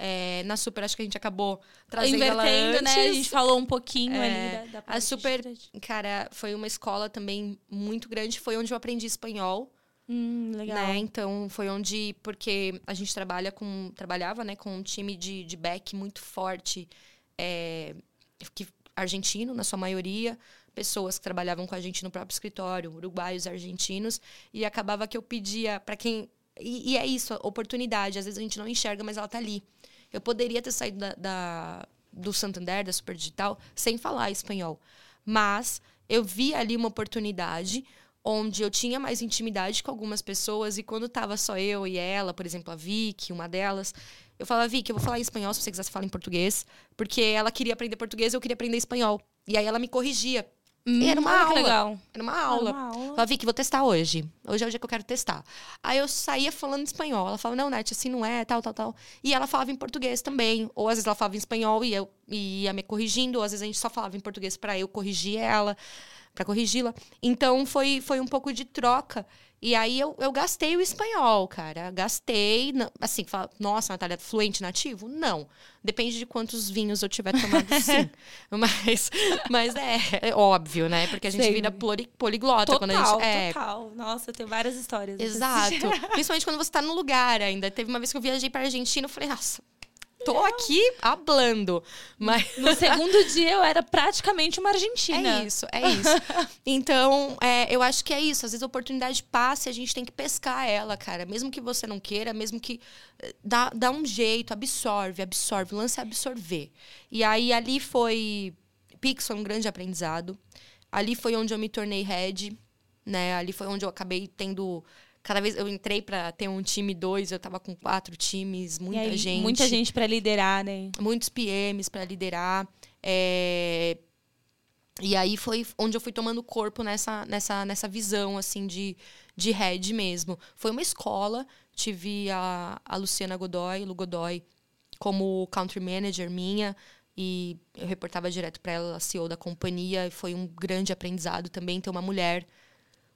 É, na Super, acho que a gente acabou trazendo Invertendo, né? A gente falou um pouquinho é, ali da, da A Super, cara, foi uma escola também muito grande. Foi onde eu aprendi espanhol. Hum, legal. Né? Então foi onde porque a gente trabalha com trabalhava né com um time de, de back muito forte é, que argentino na sua maioria pessoas que trabalhavam com a gente no próprio escritório uruguaios argentinos e acabava que eu pedia para quem e, e, é isso oportunidade às vezes a gente não enxerga mas ela tá ali eu poderia ter saído da, da do Santander da Super Digital sem falar espanhol mas eu vi ali uma oportunidade onde eu tinha mais intimidade com algumas pessoas e quando tava só eu e ela, por exemplo, a Vicky, uma delas, eu falava, Vicky, eu vou falar em espanhol se você quiser falar em português, porque ela queria aprender português, eu queria aprender espanhol. E aí ela me corrigia. Hum, era uma aula. Legal. Era uma aula. Era uma aula. Vicky, vou testar hoje. Hoje é o dia que eu quero testar. Aí eu saía falando espanhol. Ela falava, não, Net, assim não é, tal, tal, tal. E ela falava em português também. Ou às vezes ela falava em espanhol e eu ia me corrigindo, ou às vezes a gente só falava em português para eu corrigir ela para corrigi-la. Então foi, foi um pouco de troca. E aí eu, eu gastei o espanhol, cara. Gastei. Assim, fala, nossa, Natália, fluente nativo? Não. Depende de quantos vinhos eu tiver tomado, sim. mas, mas é, é, óbvio, né? Porque a gente Sei. vira poliglota total, quando a gente. É... Total. Nossa, tem várias histórias. Exato. Principalmente quando você tá no lugar ainda. Teve uma vez que eu viajei pra Argentina, eu falei, nossa, tô aqui hablando. Mas... No segundo dia eu era praticamente uma argentina. É isso, é isso. Então, é, eu acho que é isso. Às vezes a oportunidade passa e a gente tem que pescar ela, cara. Mesmo que você não queira, mesmo que. Eh, dá, dá um jeito, absorve, absorve. O lance é absorver. E aí ali foi. Pix foi um grande aprendizado. Ali foi onde eu me tornei head, né? Ali foi onde eu acabei tendo Cada vez eu entrei para ter um time dois, eu tava com quatro times, muita aí, gente. Muita gente para liderar, né? Muitos PMs para liderar. É... E aí foi onde eu fui tomando corpo nessa, nessa, nessa visão, assim, de, de head mesmo. Foi uma escola, tive a, a Luciana Godoy, Lu Godoy, como country manager minha, e eu reportava direto para ela, a CEO da companhia, e foi um grande aprendizado também ter uma mulher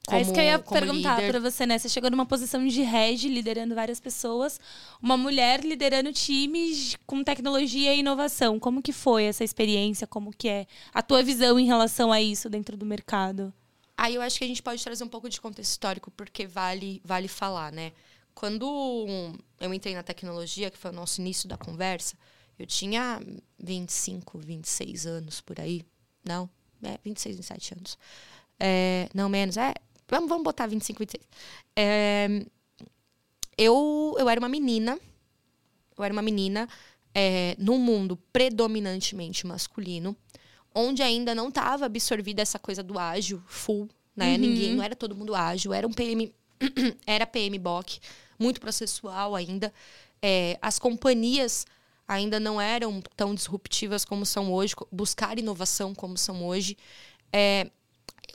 como, é isso que eu ia perguntar para você, né? Você chegou numa posição de head, liderando várias pessoas, uma mulher liderando times com tecnologia e inovação. Como que foi essa experiência? Como que é a tua visão em relação a isso dentro do mercado? Aí eu acho que a gente pode trazer um pouco de contexto histórico, porque vale, vale falar, né? Quando eu entrei na tecnologia, que foi o nosso início da conversa, eu tinha 25, 26 anos por aí. Não, é, 26, 27 anos. É, não menos, é, Vamos, vamos botar 25, 26. É, eu, eu era uma menina. Eu era uma menina é, num mundo predominantemente masculino, onde ainda não estava absorvida essa coisa do ágil full, né? Uhum. Ninguém, não era todo mundo ágil, era um PM, era PM BOC, muito processual ainda. É, as companhias ainda não eram tão disruptivas como são hoje, buscar inovação como são hoje. É,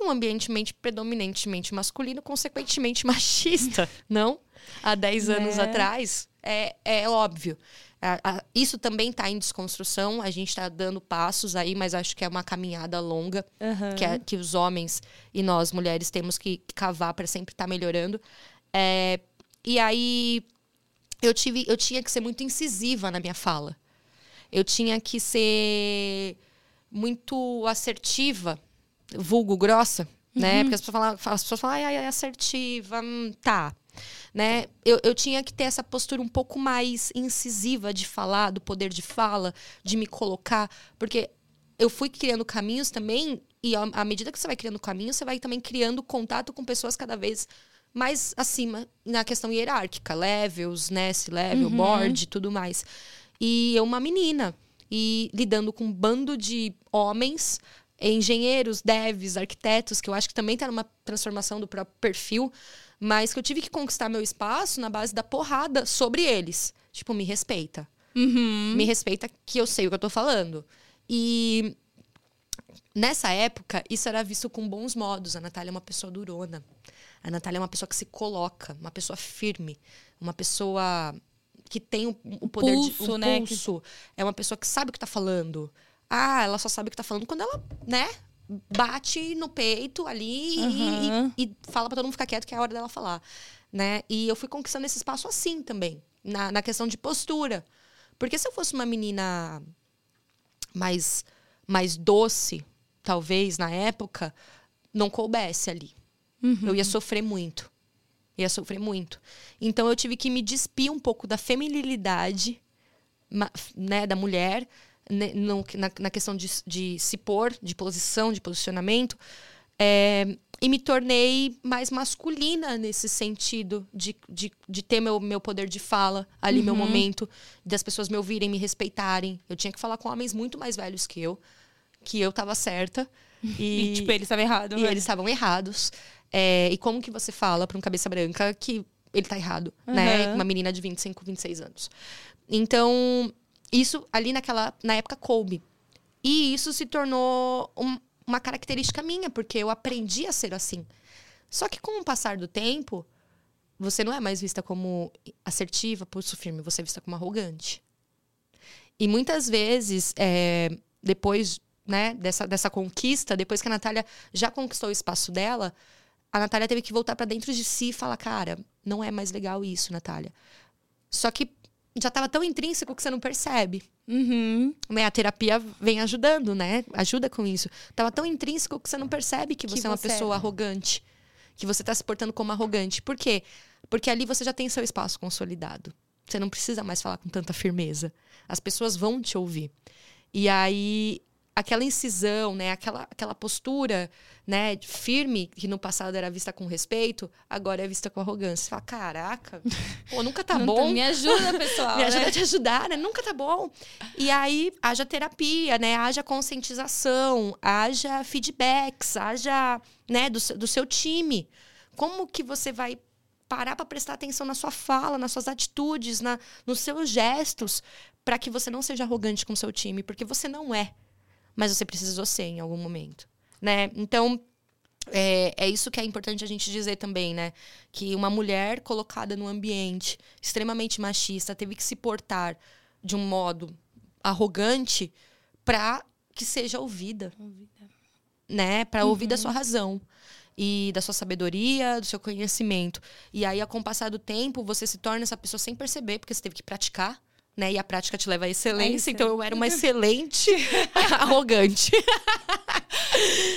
um ambiente predominantemente masculino, consequentemente machista, não? Há 10 anos é. atrás, é, é óbvio. isso também está em desconstrução, a gente está dando passos aí, mas acho que é uma caminhada longa uhum. que, é, que os homens e nós, mulheres, temos que cavar para sempre estar tá melhorando. É, e aí, eu, tive, eu tinha que ser muito incisiva na minha fala. Eu tinha que ser muito assertiva, vulgo grossa, né? uhum. né? Porque as pessoas falam, as pessoas falam, ai, ai, assertiva, hum, tá. Né? Eu, eu tinha que ter essa postura um pouco mais incisiva de falar, do poder de fala, de me colocar, porque eu fui criando caminhos também, e à medida que você vai criando caminhos, você vai também criando contato com pessoas cada vez mais acima na questão hierárquica, levels, né, level, uhum. board, tudo mais. E eu uma menina e lidando com um bando de homens, engenheiros, devs, arquitetos, que eu acho que também está numa transformação do próprio perfil, mas que eu tive que conquistar meu espaço na base da porrada sobre eles. Tipo, me respeita. Uhum. Me respeita que eu sei o que eu tô falando. E nessa época, isso era visto com bons modos. A Natália é uma pessoa durona. A Natália é uma pessoa que se coloca, uma pessoa firme, uma pessoa que tem o, o poder pulso, de um né? pulso. É uma pessoa que sabe o que está falando. Ah, ela só sabe o que está falando quando ela, né, bate no peito ali uhum. e, e, fala para todo mundo ficar quieto que é a hora dela falar, né? E eu fui conquistando esse espaço assim também, na, na questão de postura. Porque se eu fosse uma menina mais mais doce, talvez na época, não coubesse ali. Uhum. Eu ia sofrer muito. Ia sofrer muito. Então eu tive que me despir um pouco da feminilidade né, da mulher na, na, questão de, de, se pôr, de posição, de posicionamento. É, e me tornei mais masculina nesse sentido de, de, de ter meu, meu poder de fala ali, uhum. meu momento, das pessoas me ouvirem, me respeitarem. Eu tinha que falar com homens muito mais velhos que eu, que eu estava certa. E, e, tipo, eles estavam errados. E né? eles estavam errados. É, e como que você fala para um cabeça branca que ele tá errado, uhum. né? Uma menina de 25, 26 anos. Então, isso ali naquela na época coube. E isso se tornou um, uma característica minha, porque eu aprendi a ser assim. Só que com o passar do tempo, você não é mais vista como assertiva, pulso firme, você é vista como arrogante. E muitas vezes, é, depois né, dessa, dessa conquista, depois que a Natália já conquistou o espaço dela, a Natália teve que voltar para dentro de si e falar: cara, não é mais legal isso, Natália. Só que já estava tão intrínseco que você não percebe. Uhum. Né? A terapia vem ajudando, né? Ajuda com isso. Tava tão intrínseco que você não percebe que, que você é uma pessoa é. arrogante. Que você está se portando como arrogante. Por quê? Porque ali você já tem seu espaço consolidado. Você não precisa mais falar com tanta firmeza. As pessoas vão te ouvir. E aí aquela incisão, né, aquela, aquela postura, né, firme que no passado era vista com respeito, agora é vista com arrogância. Você fala, caraca, pô, nunca tá bom. Tá, me ajuda, pessoal. me ajuda né? a te ajudar, né? Nunca tá bom. E aí haja terapia, né? Haja conscientização, haja feedbacks, haja, né, do, do seu time. Como que você vai parar para prestar atenção na sua fala, nas suas atitudes, na, nos seus gestos, para que você não seja arrogante com o seu time, porque você não é mas você precisou ser em algum momento, né? Então, é, é, isso que é importante a gente dizer também, né? Que uma mulher colocada num ambiente extremamente machista teve que se portar de um modo arrogante para que seja ouvida, ouvida. né? Para uhum. ouvir da sua razão e da sua sabedoria, do seu conhecimento. E aí, com o passar do tempo, você se torna essa pessoa sem perceber, porque você teve que praticar né? E a prática te leva à excelência, é então eu era uma excelente arrogante.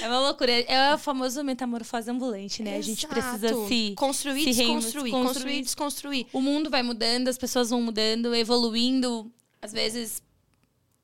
É uma loucura. É o famoso metamorfose ambulante, né? Exato. A gente precisa se construir, se desconstruir, construir, construir, desconstruir. O mundo vai mudando, as pessoas vão mudando, evoluindo, às vezes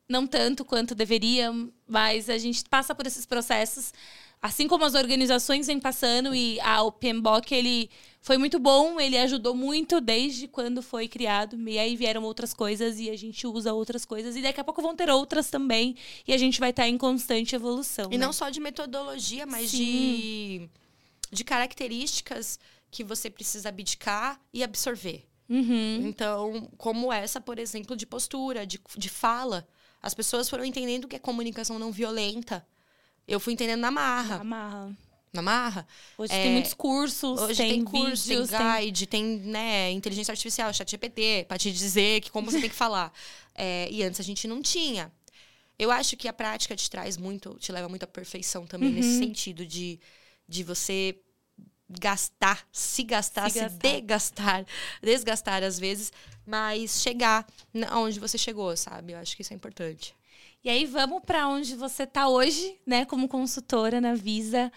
não tanto quanto deveria, mas a gente passa por esses processos assim como as organizações vêm passando e a, o PMBOK, ele foi muito bom, ele ajudou muito desde quando foi criado. E aí vieram outras coisas e a gente usa outras coisas. E daqui a pouco vão ter outras também. E a gente vai estar em constante evolução. E né? não só de metodologia, mas de, de características que você precisa abdicar e absorver. Uhum. Então, como essa, por exemplo, de postura, de, de fala. As pessoas foram entendendo que é comunicação não violenta eu fui entendendo na marra. Na marra. Na marra. Hoje é, tem muitos cursos, hoje tem, tem curso, vídeos, tem guide, tem, tem né, inteligência artificial, chat GPT, para te dizer que como você tem que falar. É, e antes a gente não tinha. Eu acho que a prática te traz muito, te leva muito à perfeição também, uhum. nesse sentido de, de você gastar, se gastar, se, se gastar. degastar, desgastar às vezes, mas chegar onde você chegou, sabe? Eu acho que isso é importante. E aí vamos para onde você está hoje, né, como consultora na Visa.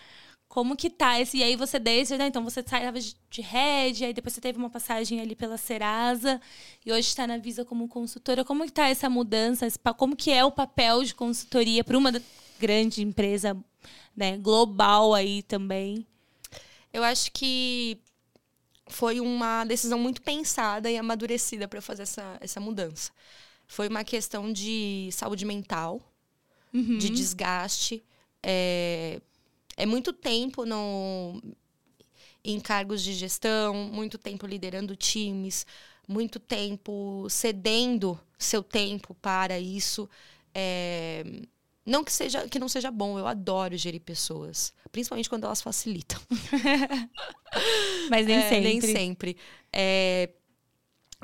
Como que tá esse? E aí você desde, né? Então você saía de Red, aí depois você teve uma passagem ali pela Serasa e hoje está na Visa como consultora. Como que tá essa mudança? Como que é o papel de consultoria para uma grande empresa, né, global aí também? Eu acho que foi uma decisão muito pensada e amadurecida para fazer essa, essa mudança. Foi uma questão de saúde mental, uhum. de desgaste. É, é muito tempo no, em cargos de gestão, muito tempo liderando times, muito tempo cedendo seu tempo para isso. É, não que seja que não seja bom, eu adoro gerir pessoas, principalmente quando elas facilitam. Mas nem é, sempre. Nem sempre. É,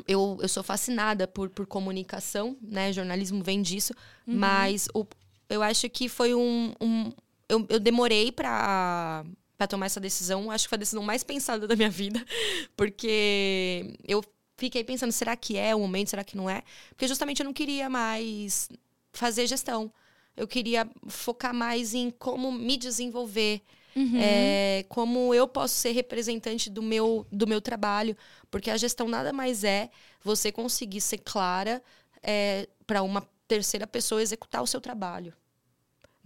eu, eu sou fascinada por, por comunicação, né? Jornalismo vem disso, uhum. mas o, eu acho que foi um. um eu, eu demorei para para tomar essa decisão. Acho que foi a decisão mais pensada da minha vida, porque eu fiquei pensando, será que é o momento, será que não é? Porque justamente eu não queria mais fazer gestão eu queria focar mais em como me desenvolver. Uhum. É, como eu posso ser representante do meu, do meu trabalho, porque a gestão nada mais é você conseguir ser clara é, para uma terceira pessoa executar o seu trabalho.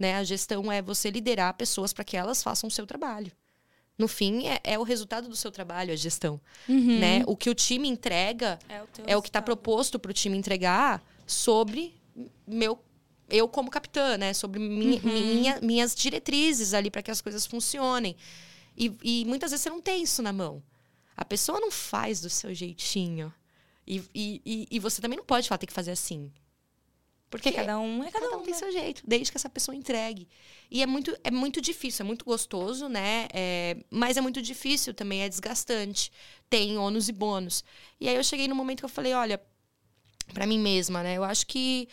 Né? A gestão é você liderar pessoas para que elas façam o seu trabalho. No fim, é, é, o resultado do seu trabalho, a gestão. Uhum. Né? O que o time entrega é o, é o que está proposto para o time entregar sobre meu eu como capitã, né? Sobre minha, uhum. minha, minhas diretrizes ali para que as coisas funcionem. E, e, muitas vezes você não tem isso na mão. A pessoa não faz do seu jeitinho. E, e, e você também não pode falar, tem que fazer assim. Porque cada um é cada, cada um, um tem né? seu jeito, desde que essa pessoa entregue. E é muito, é muito difícil, é muito gostoso, né? É, mas é muito difícil também, é desgastante. Tem ônus e bônus. E aí eu cheguei no momento que eu falei, olha, para mim mesma, né? Eu acho que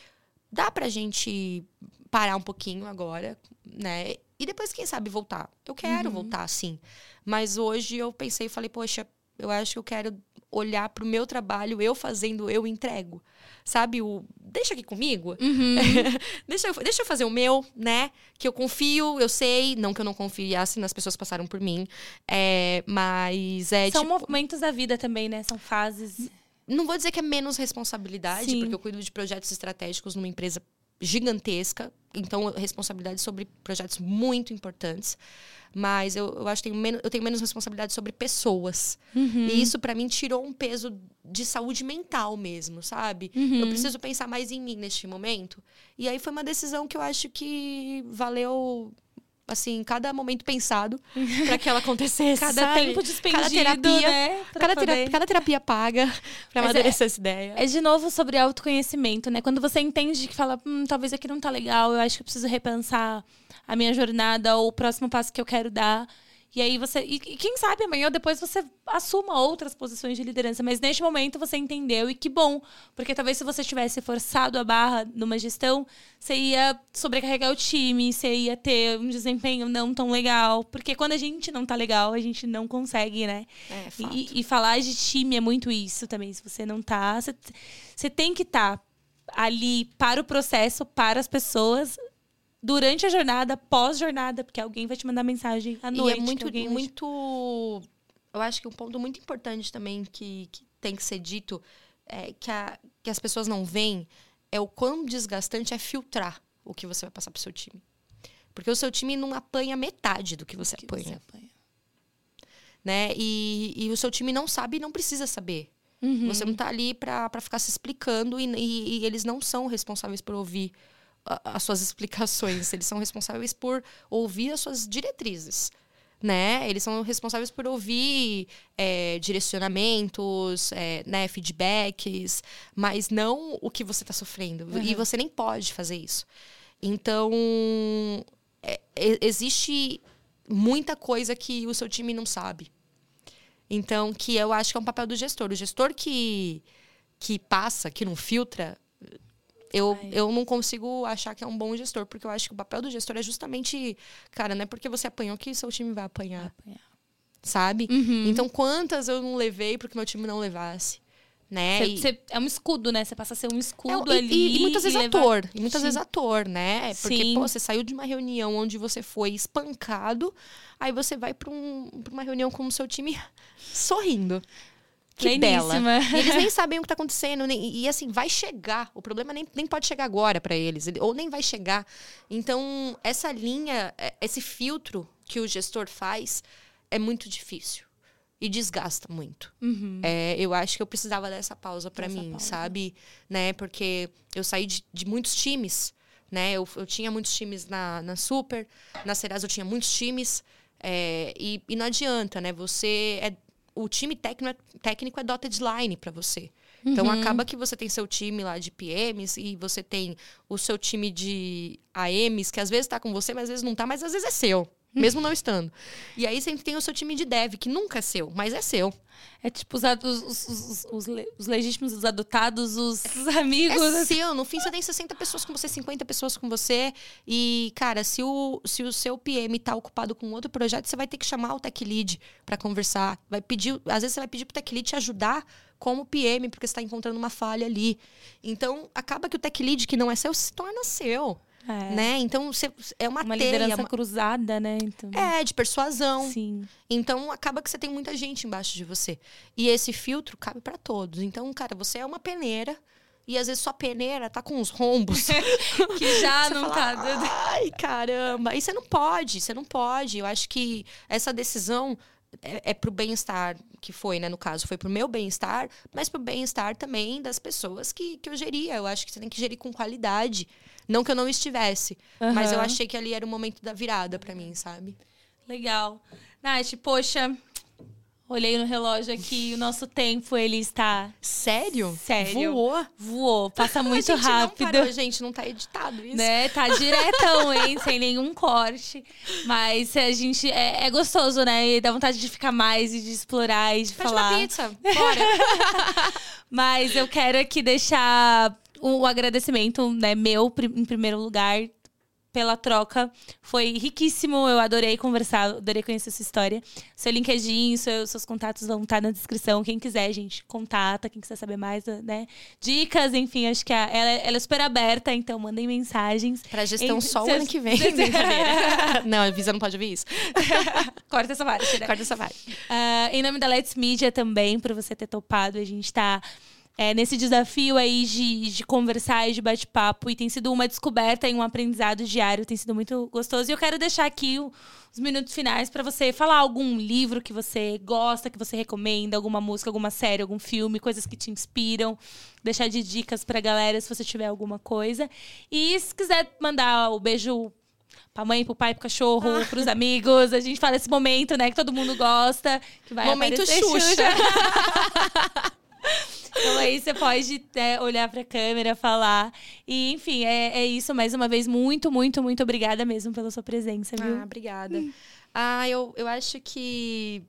dá pra gente parar um pouquinho agora, né? E depois, quem sabe, voltar. Eu quero uhum. voltar, sim. Mas hoje eu pensei e falei, poxa, eu acho que eu quero olhar pro meu trabalho, eu fazendo, eu entrego. Sabe, o deixa aqui comigo. Uhum. deixa, eu, deixa eu fazer o meu, né? Que eu confio, eu sei. Não que eu não confiasse nas pessoas que passaram por mim. É, mas é. São tipo... momentos da vida também, né? São fases não vou dizer que é menos responsabilidade, Sim. porque eu cuido de projetos estratégicos numa empresa gigantesca, então responsabilidade sobre projetos muito importantes. Mas eu, eu acho que tenho menos, eu tenho menos responsabilidade sobre pessoas. Uhum. E isso, para mim, tirou um peso de saúde mental mesmo, sabe? Uhum. Eu preciso pensar mais em mim neste momento. E aí foi uma decisão que eu acho que valeu assim, cada momento pensado para que ela acontecesse. cada sabe? tempo despendido, cada terapia, né? Cada, terapia, cada terapia paga para amadurecer é, essa ideia. É de novo sobre autoconhecimento, né? Quando você entende que fala, hum, talvez aqui não tá legal, eu acho que eu preciso repensar a minha jornada ou o próximo passo que eu quero dar. E aí você. E, quem sabe amanhã ou depois você assuma outras posições de liderança. Mas neste momento você entendeu, e que bom. Porque talvez se você tivesse forçado a barra numa gestão, você ia sobrecarregar o time, você ia ter um desempenho não tão legal. Porque quando a gente não tá legal, a gente não consegue, né? É, e, e, falar de time é muito isso também. Se você não tá. Você, você tem que estar. Tá ali para o processo, para as pessoas, durante a jornada, pós-jornada, porque alguém vai te mandar mensagem à noite. E é muito, muito. Eu acho que um ponto muito importante também que, que tem que ser dito é que, a, que as pessoas não veem é o quão desgastante é filtrar o que você vai passar pro seu time. Porque o seu time não apanha metade do que você que apanha. Você apanha. Né? E, e o seu time não sabe e não precisa saber. Uhum. Você não está ali para ficar se explicando e, e, e, eles não são responsáveis por ouvir as suas explicações, eles são responsáveis por ouvir as suas diretrizes. Né? Eles são responsáveis por ouvir é, direcionamentos, é, né, feedbacks, mas não o que você está sofrendo. Uhum. E você nem pode fazer isso. Então, é, existe muita coisa que o seu time não sabe. Então, que eu acho que é um papel do gestor. O gestor que, que passa, que não filtra, eu, eu não consigo achar que é um bom gestor, porque eu acho que o papel do gestor é justamente, cara, não é porque você apanhou que seu time vai apanhar. Vai apanhar. sabe? Uhum. Então, quantas eu não levei porque meu time não levasse? Né? Cê, cê, é um escudo, né? Você passa a ser um escudo é, ali. E, e, muitas vezes levar... ator. E muitas Sim. vezes ator, né? Porque, Sim. pô, você saiu de uma reunião onde você foi espancado, aí você vai para um, pra uma reunião com o seu time sorrindo. Que bela. eles nem sabem o que tá acontecendo. Nem, e, assim, vai chegar. O problema nem, nem pode chegar agora para eles. Ou nem vai chegar. Então, essa linha, é, esse filtro que o gestor faz é muito difícil e desgasta muito. Uhum. É, eu acho que eu precisava dessa pausa para mim, pausa. sabe? Né? Porque eu saí de, de muitos times, né? Eu, eu tinha muitos times na, na Super, na Serasa eu tinha muitos times. É, e, e, não adianta, né? Você é o time técnico, técnico é dotted line para você. Então uhum. acaba que você tem seu time lá de PMs e você tem o seu time de AMs, que às vezes está com você, mas às vezes não está, mas às vezes é seu mesmo não estando. E aí sempre tem o seu time de dev, que nunca é seu, mas é seu. É tipo os, os, os, os, os legítimos, os adotados, os amigos. É seu. No fim, você tem 60 pessoas com você, 50 pessoas com você. E, cara, se o, se o seu PM tá ocupado com outro projeto, você vai ter que chamar o tech lead para conversar. Vai pedir, às vezes você vai pedir pro tech lead te ajudar como PM, porque você está encontrando uma falha ali. Então, acaba que o tech lead, que não é seu, se torna seu. É. Né? Então, você, é uma, uma teia. liderança uma... cruzada, né? Então... É, de persuasão. Sim. Então, acaba que você tem muita gente embaixo de você. E esse filtro cabe para todos. Então, cara, você é uma peneira e às vezes sua peneira tá com uns rombos. que já não fala, tá. Ai, caramba. E você não pode, você não pode. Eu acho que essa decisão é, é pro bem-estar que foi, né? No caso, foi pro meu bem-estar, mas pro bem-estar também das pessoas que, que eu geria. Eu acho que você tem que gerir com qualidade. Não que eu não estivesse, uhum. mas eu achei que ali era o momento da virada para mim, sabe? Legal. Nath, poxa, Olhei no relógio aqui, o nosso tempo ele está. Sério? Sério. Voou? Voou. Passa muito a gente rápido. Não parou, gente, não tá editado isso. Né? Tá diretão, hein? Sem nenhum corte. Mas a gente. É, é, gostoso, né? E dá vontade de ficar mais e de explorar e de Pede falar. uma pizza. Bora. Mas eu quero aqui deixar o agradecimento, né, meu, em primeiro lugar, pela troca. Foi riquíssimo, eu adorei conversar, adorei conhecer sua história. Seu LinkedIn, seu, seus contatos vão estar na descrição. Quem quiser, gente, contata. Quem quiser saber mais, né? Dicas, enfim, acho que a, ela, ela, é super aberta, então mandem mensagens. Pra gestão só o ano que vem. não, a Visa não pode ouvir isso. Corta essa parte, né? Corta essa parte. Uh, em nome da Let's Media também, por você ter topado, a gente tá é, nesse desafio aí de, de conversar e de bate-papo. E tem sido uma descoberta e um aprendizado diário. Tem sido muito gostoso. E eu quero deixar aqui os minutos finais para você falar algum livro que você gosta, que você recomenda, alguma música, alguma série, algum filme, coisas que te inspiram. Deixar de dicas pra galera se você tiver alguma coisa. E se quiser mandar o beijo pra mãe, pro pai, pro cachorro, ah. pros amigos. A gente fala esse momento, né, que todo mundo gosta. Que vai momento Xuxa. Xuxa. Então aí você pode né, olhar para a câmera, falar. E, enfim, é, é isso. Mais uma vez, muito, muito, muito obrigada mesmo pela sua presença, viu? Ah, obrigada. Ah, eu, eu acho que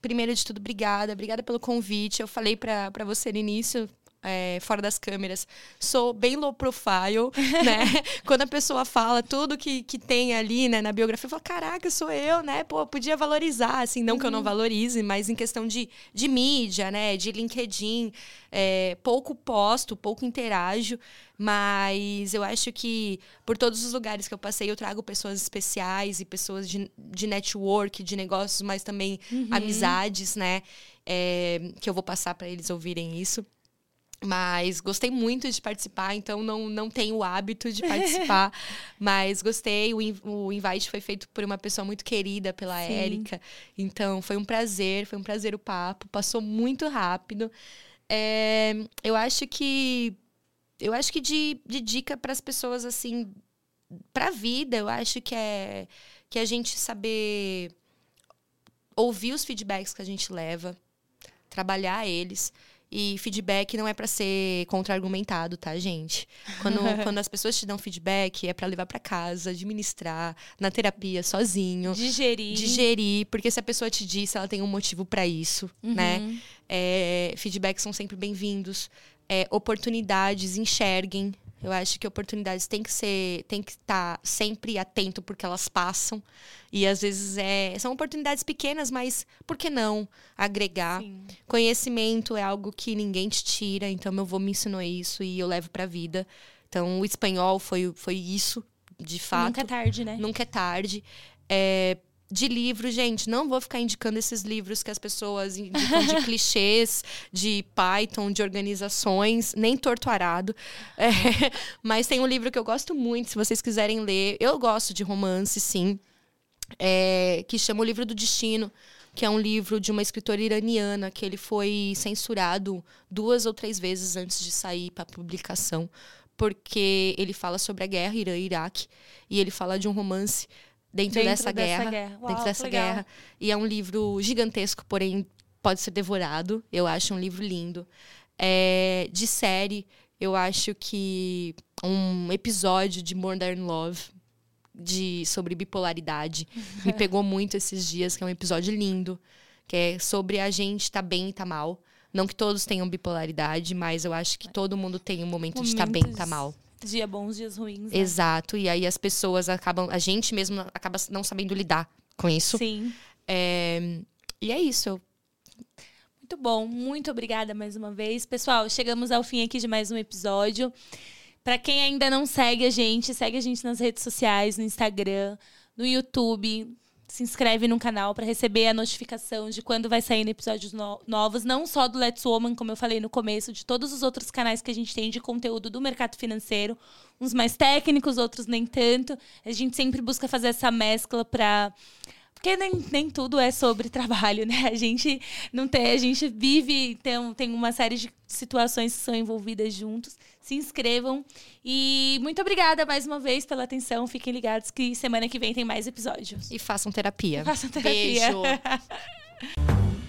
primeiro de tudo, obrigada. Obrigada pelo convite. Eu falei para você no início, é, fora das câmeras, sou bem low profile, né? Quando a pessoa fala tudo que, que tem ali, né, na biografia, eu falo, caraca, sou eu, né? Pô, podia valorizar, assim, não uhum. que eu não uhum. valorize, mas em questão de, de mídia, né? De LinkedIn, é, pouco posto, pouco interajo, mas eu acho que por todos os lugares que eu passei, eu trago pessoas especiais e pessoas de, de network, de negócios, mas também uhum. amizades, né? É, que eu vou passar para eles ouvirem isso. Mas gostei muito de participar, então não, não tenho o hábito de participar. mas gostei. O, o invite foi feito por uma pessoa muito querida, pela Sim. Érica. Então foi um prazer, foi um prazer o papo. Passou muito rápido. É, eu acho que. Eu acho que de, de dica para as pessoas, assim, para a vida, eu acho que é que a gente saber ouvir os feedbacks que a gente leva, trabalhar eles. E feedback não é para ser contra-argumentado, tá, gente? Quando, quando as pessoas te dão feedback, é para levar para casa, administrar, na terapia, sozinho. Digerir. Digerir, porque se a pessoa te disse, ela tem um motivo para isso, uhum. né? É, feedbacks são sempre bem-vindos. É, oportunidades, enxerguem. Eu acho que oportunidades têm que ser, tem que estar sempre atento porque elas passam. E às vezes é, são oportunidades pequenas, mas por que não agregar? Sim. Conhecimento é algo que ninguém te tira, então meu avô me ensinou isso e eu levo para a vida. Então o espanhol foi, foi isso, de fato. Nunca é tarde, né? Nunca é tarde. É, de livro, gente, não vou ficar indicando esses livros que as pessoas indicam de clichês, de Python, de organizações, nem torto arado. É, mas tem um livro que eu gosto muito, se vocês quiserem ler. Eu gosto de romance, sim. É, que chama O Livro do Destino, que é um livro de uma escritora iraniana que ele foi censurado duas ou três vezes antes de sair para publicação, porque ele fala sobre a guerra Irã-Iraque e ele fala de um romance dentro, dentro dessa, dessa, guerra, guerra. Uau, dentro dessa guerra. E é um livro gigantesco, porém pode ser devorado. Eu acho um livro lindo. É, de série, eu acho que um episódio de Modern Love de sobre bipolaridade me pegou muito esses dias, que é um episódio lindo, que é sobre a gente estar tá bem e tá mal. Não que todos tenham bipolaridade, mas eu acho que todo mundo tem um momento Momentos... de estar tá bem e tá mal. Dia bons, dias ruins. Né? Exato. E aí as pessoas acabam. A gente mesmo acaba não sabendo lidar com isso. Sim. É, e é isso. Muito bom. Muito obrigada mais uma vez. Pessoal, chegamos ao fim aqui de mais um episódio. Para quem ainda não segue a gente, segue a gente nas redes sociais, no Instagram, no YouTube se inscreve no canal para receber a notificação de quando vai sair episódios no novos, não só do Let's Woman, como eu falei no começo, de todos os outros canais que a gente tem de conteúdo do mercado financeiro, uns mais técnicos, outros nem tanto. A gente sempre busca fazer essa mescla para porque nem, nem tudo é sobre trabalho, né? A gente não tem, a gente vive, tem, tem uma série de situações que são envolvidas juntos. Se inscrevam. E muito obrigada mais uma vez pela atenção. Fiquem ligados que semana que vem tem mais episódios. E façam terapia. E façam terapia. Beijo.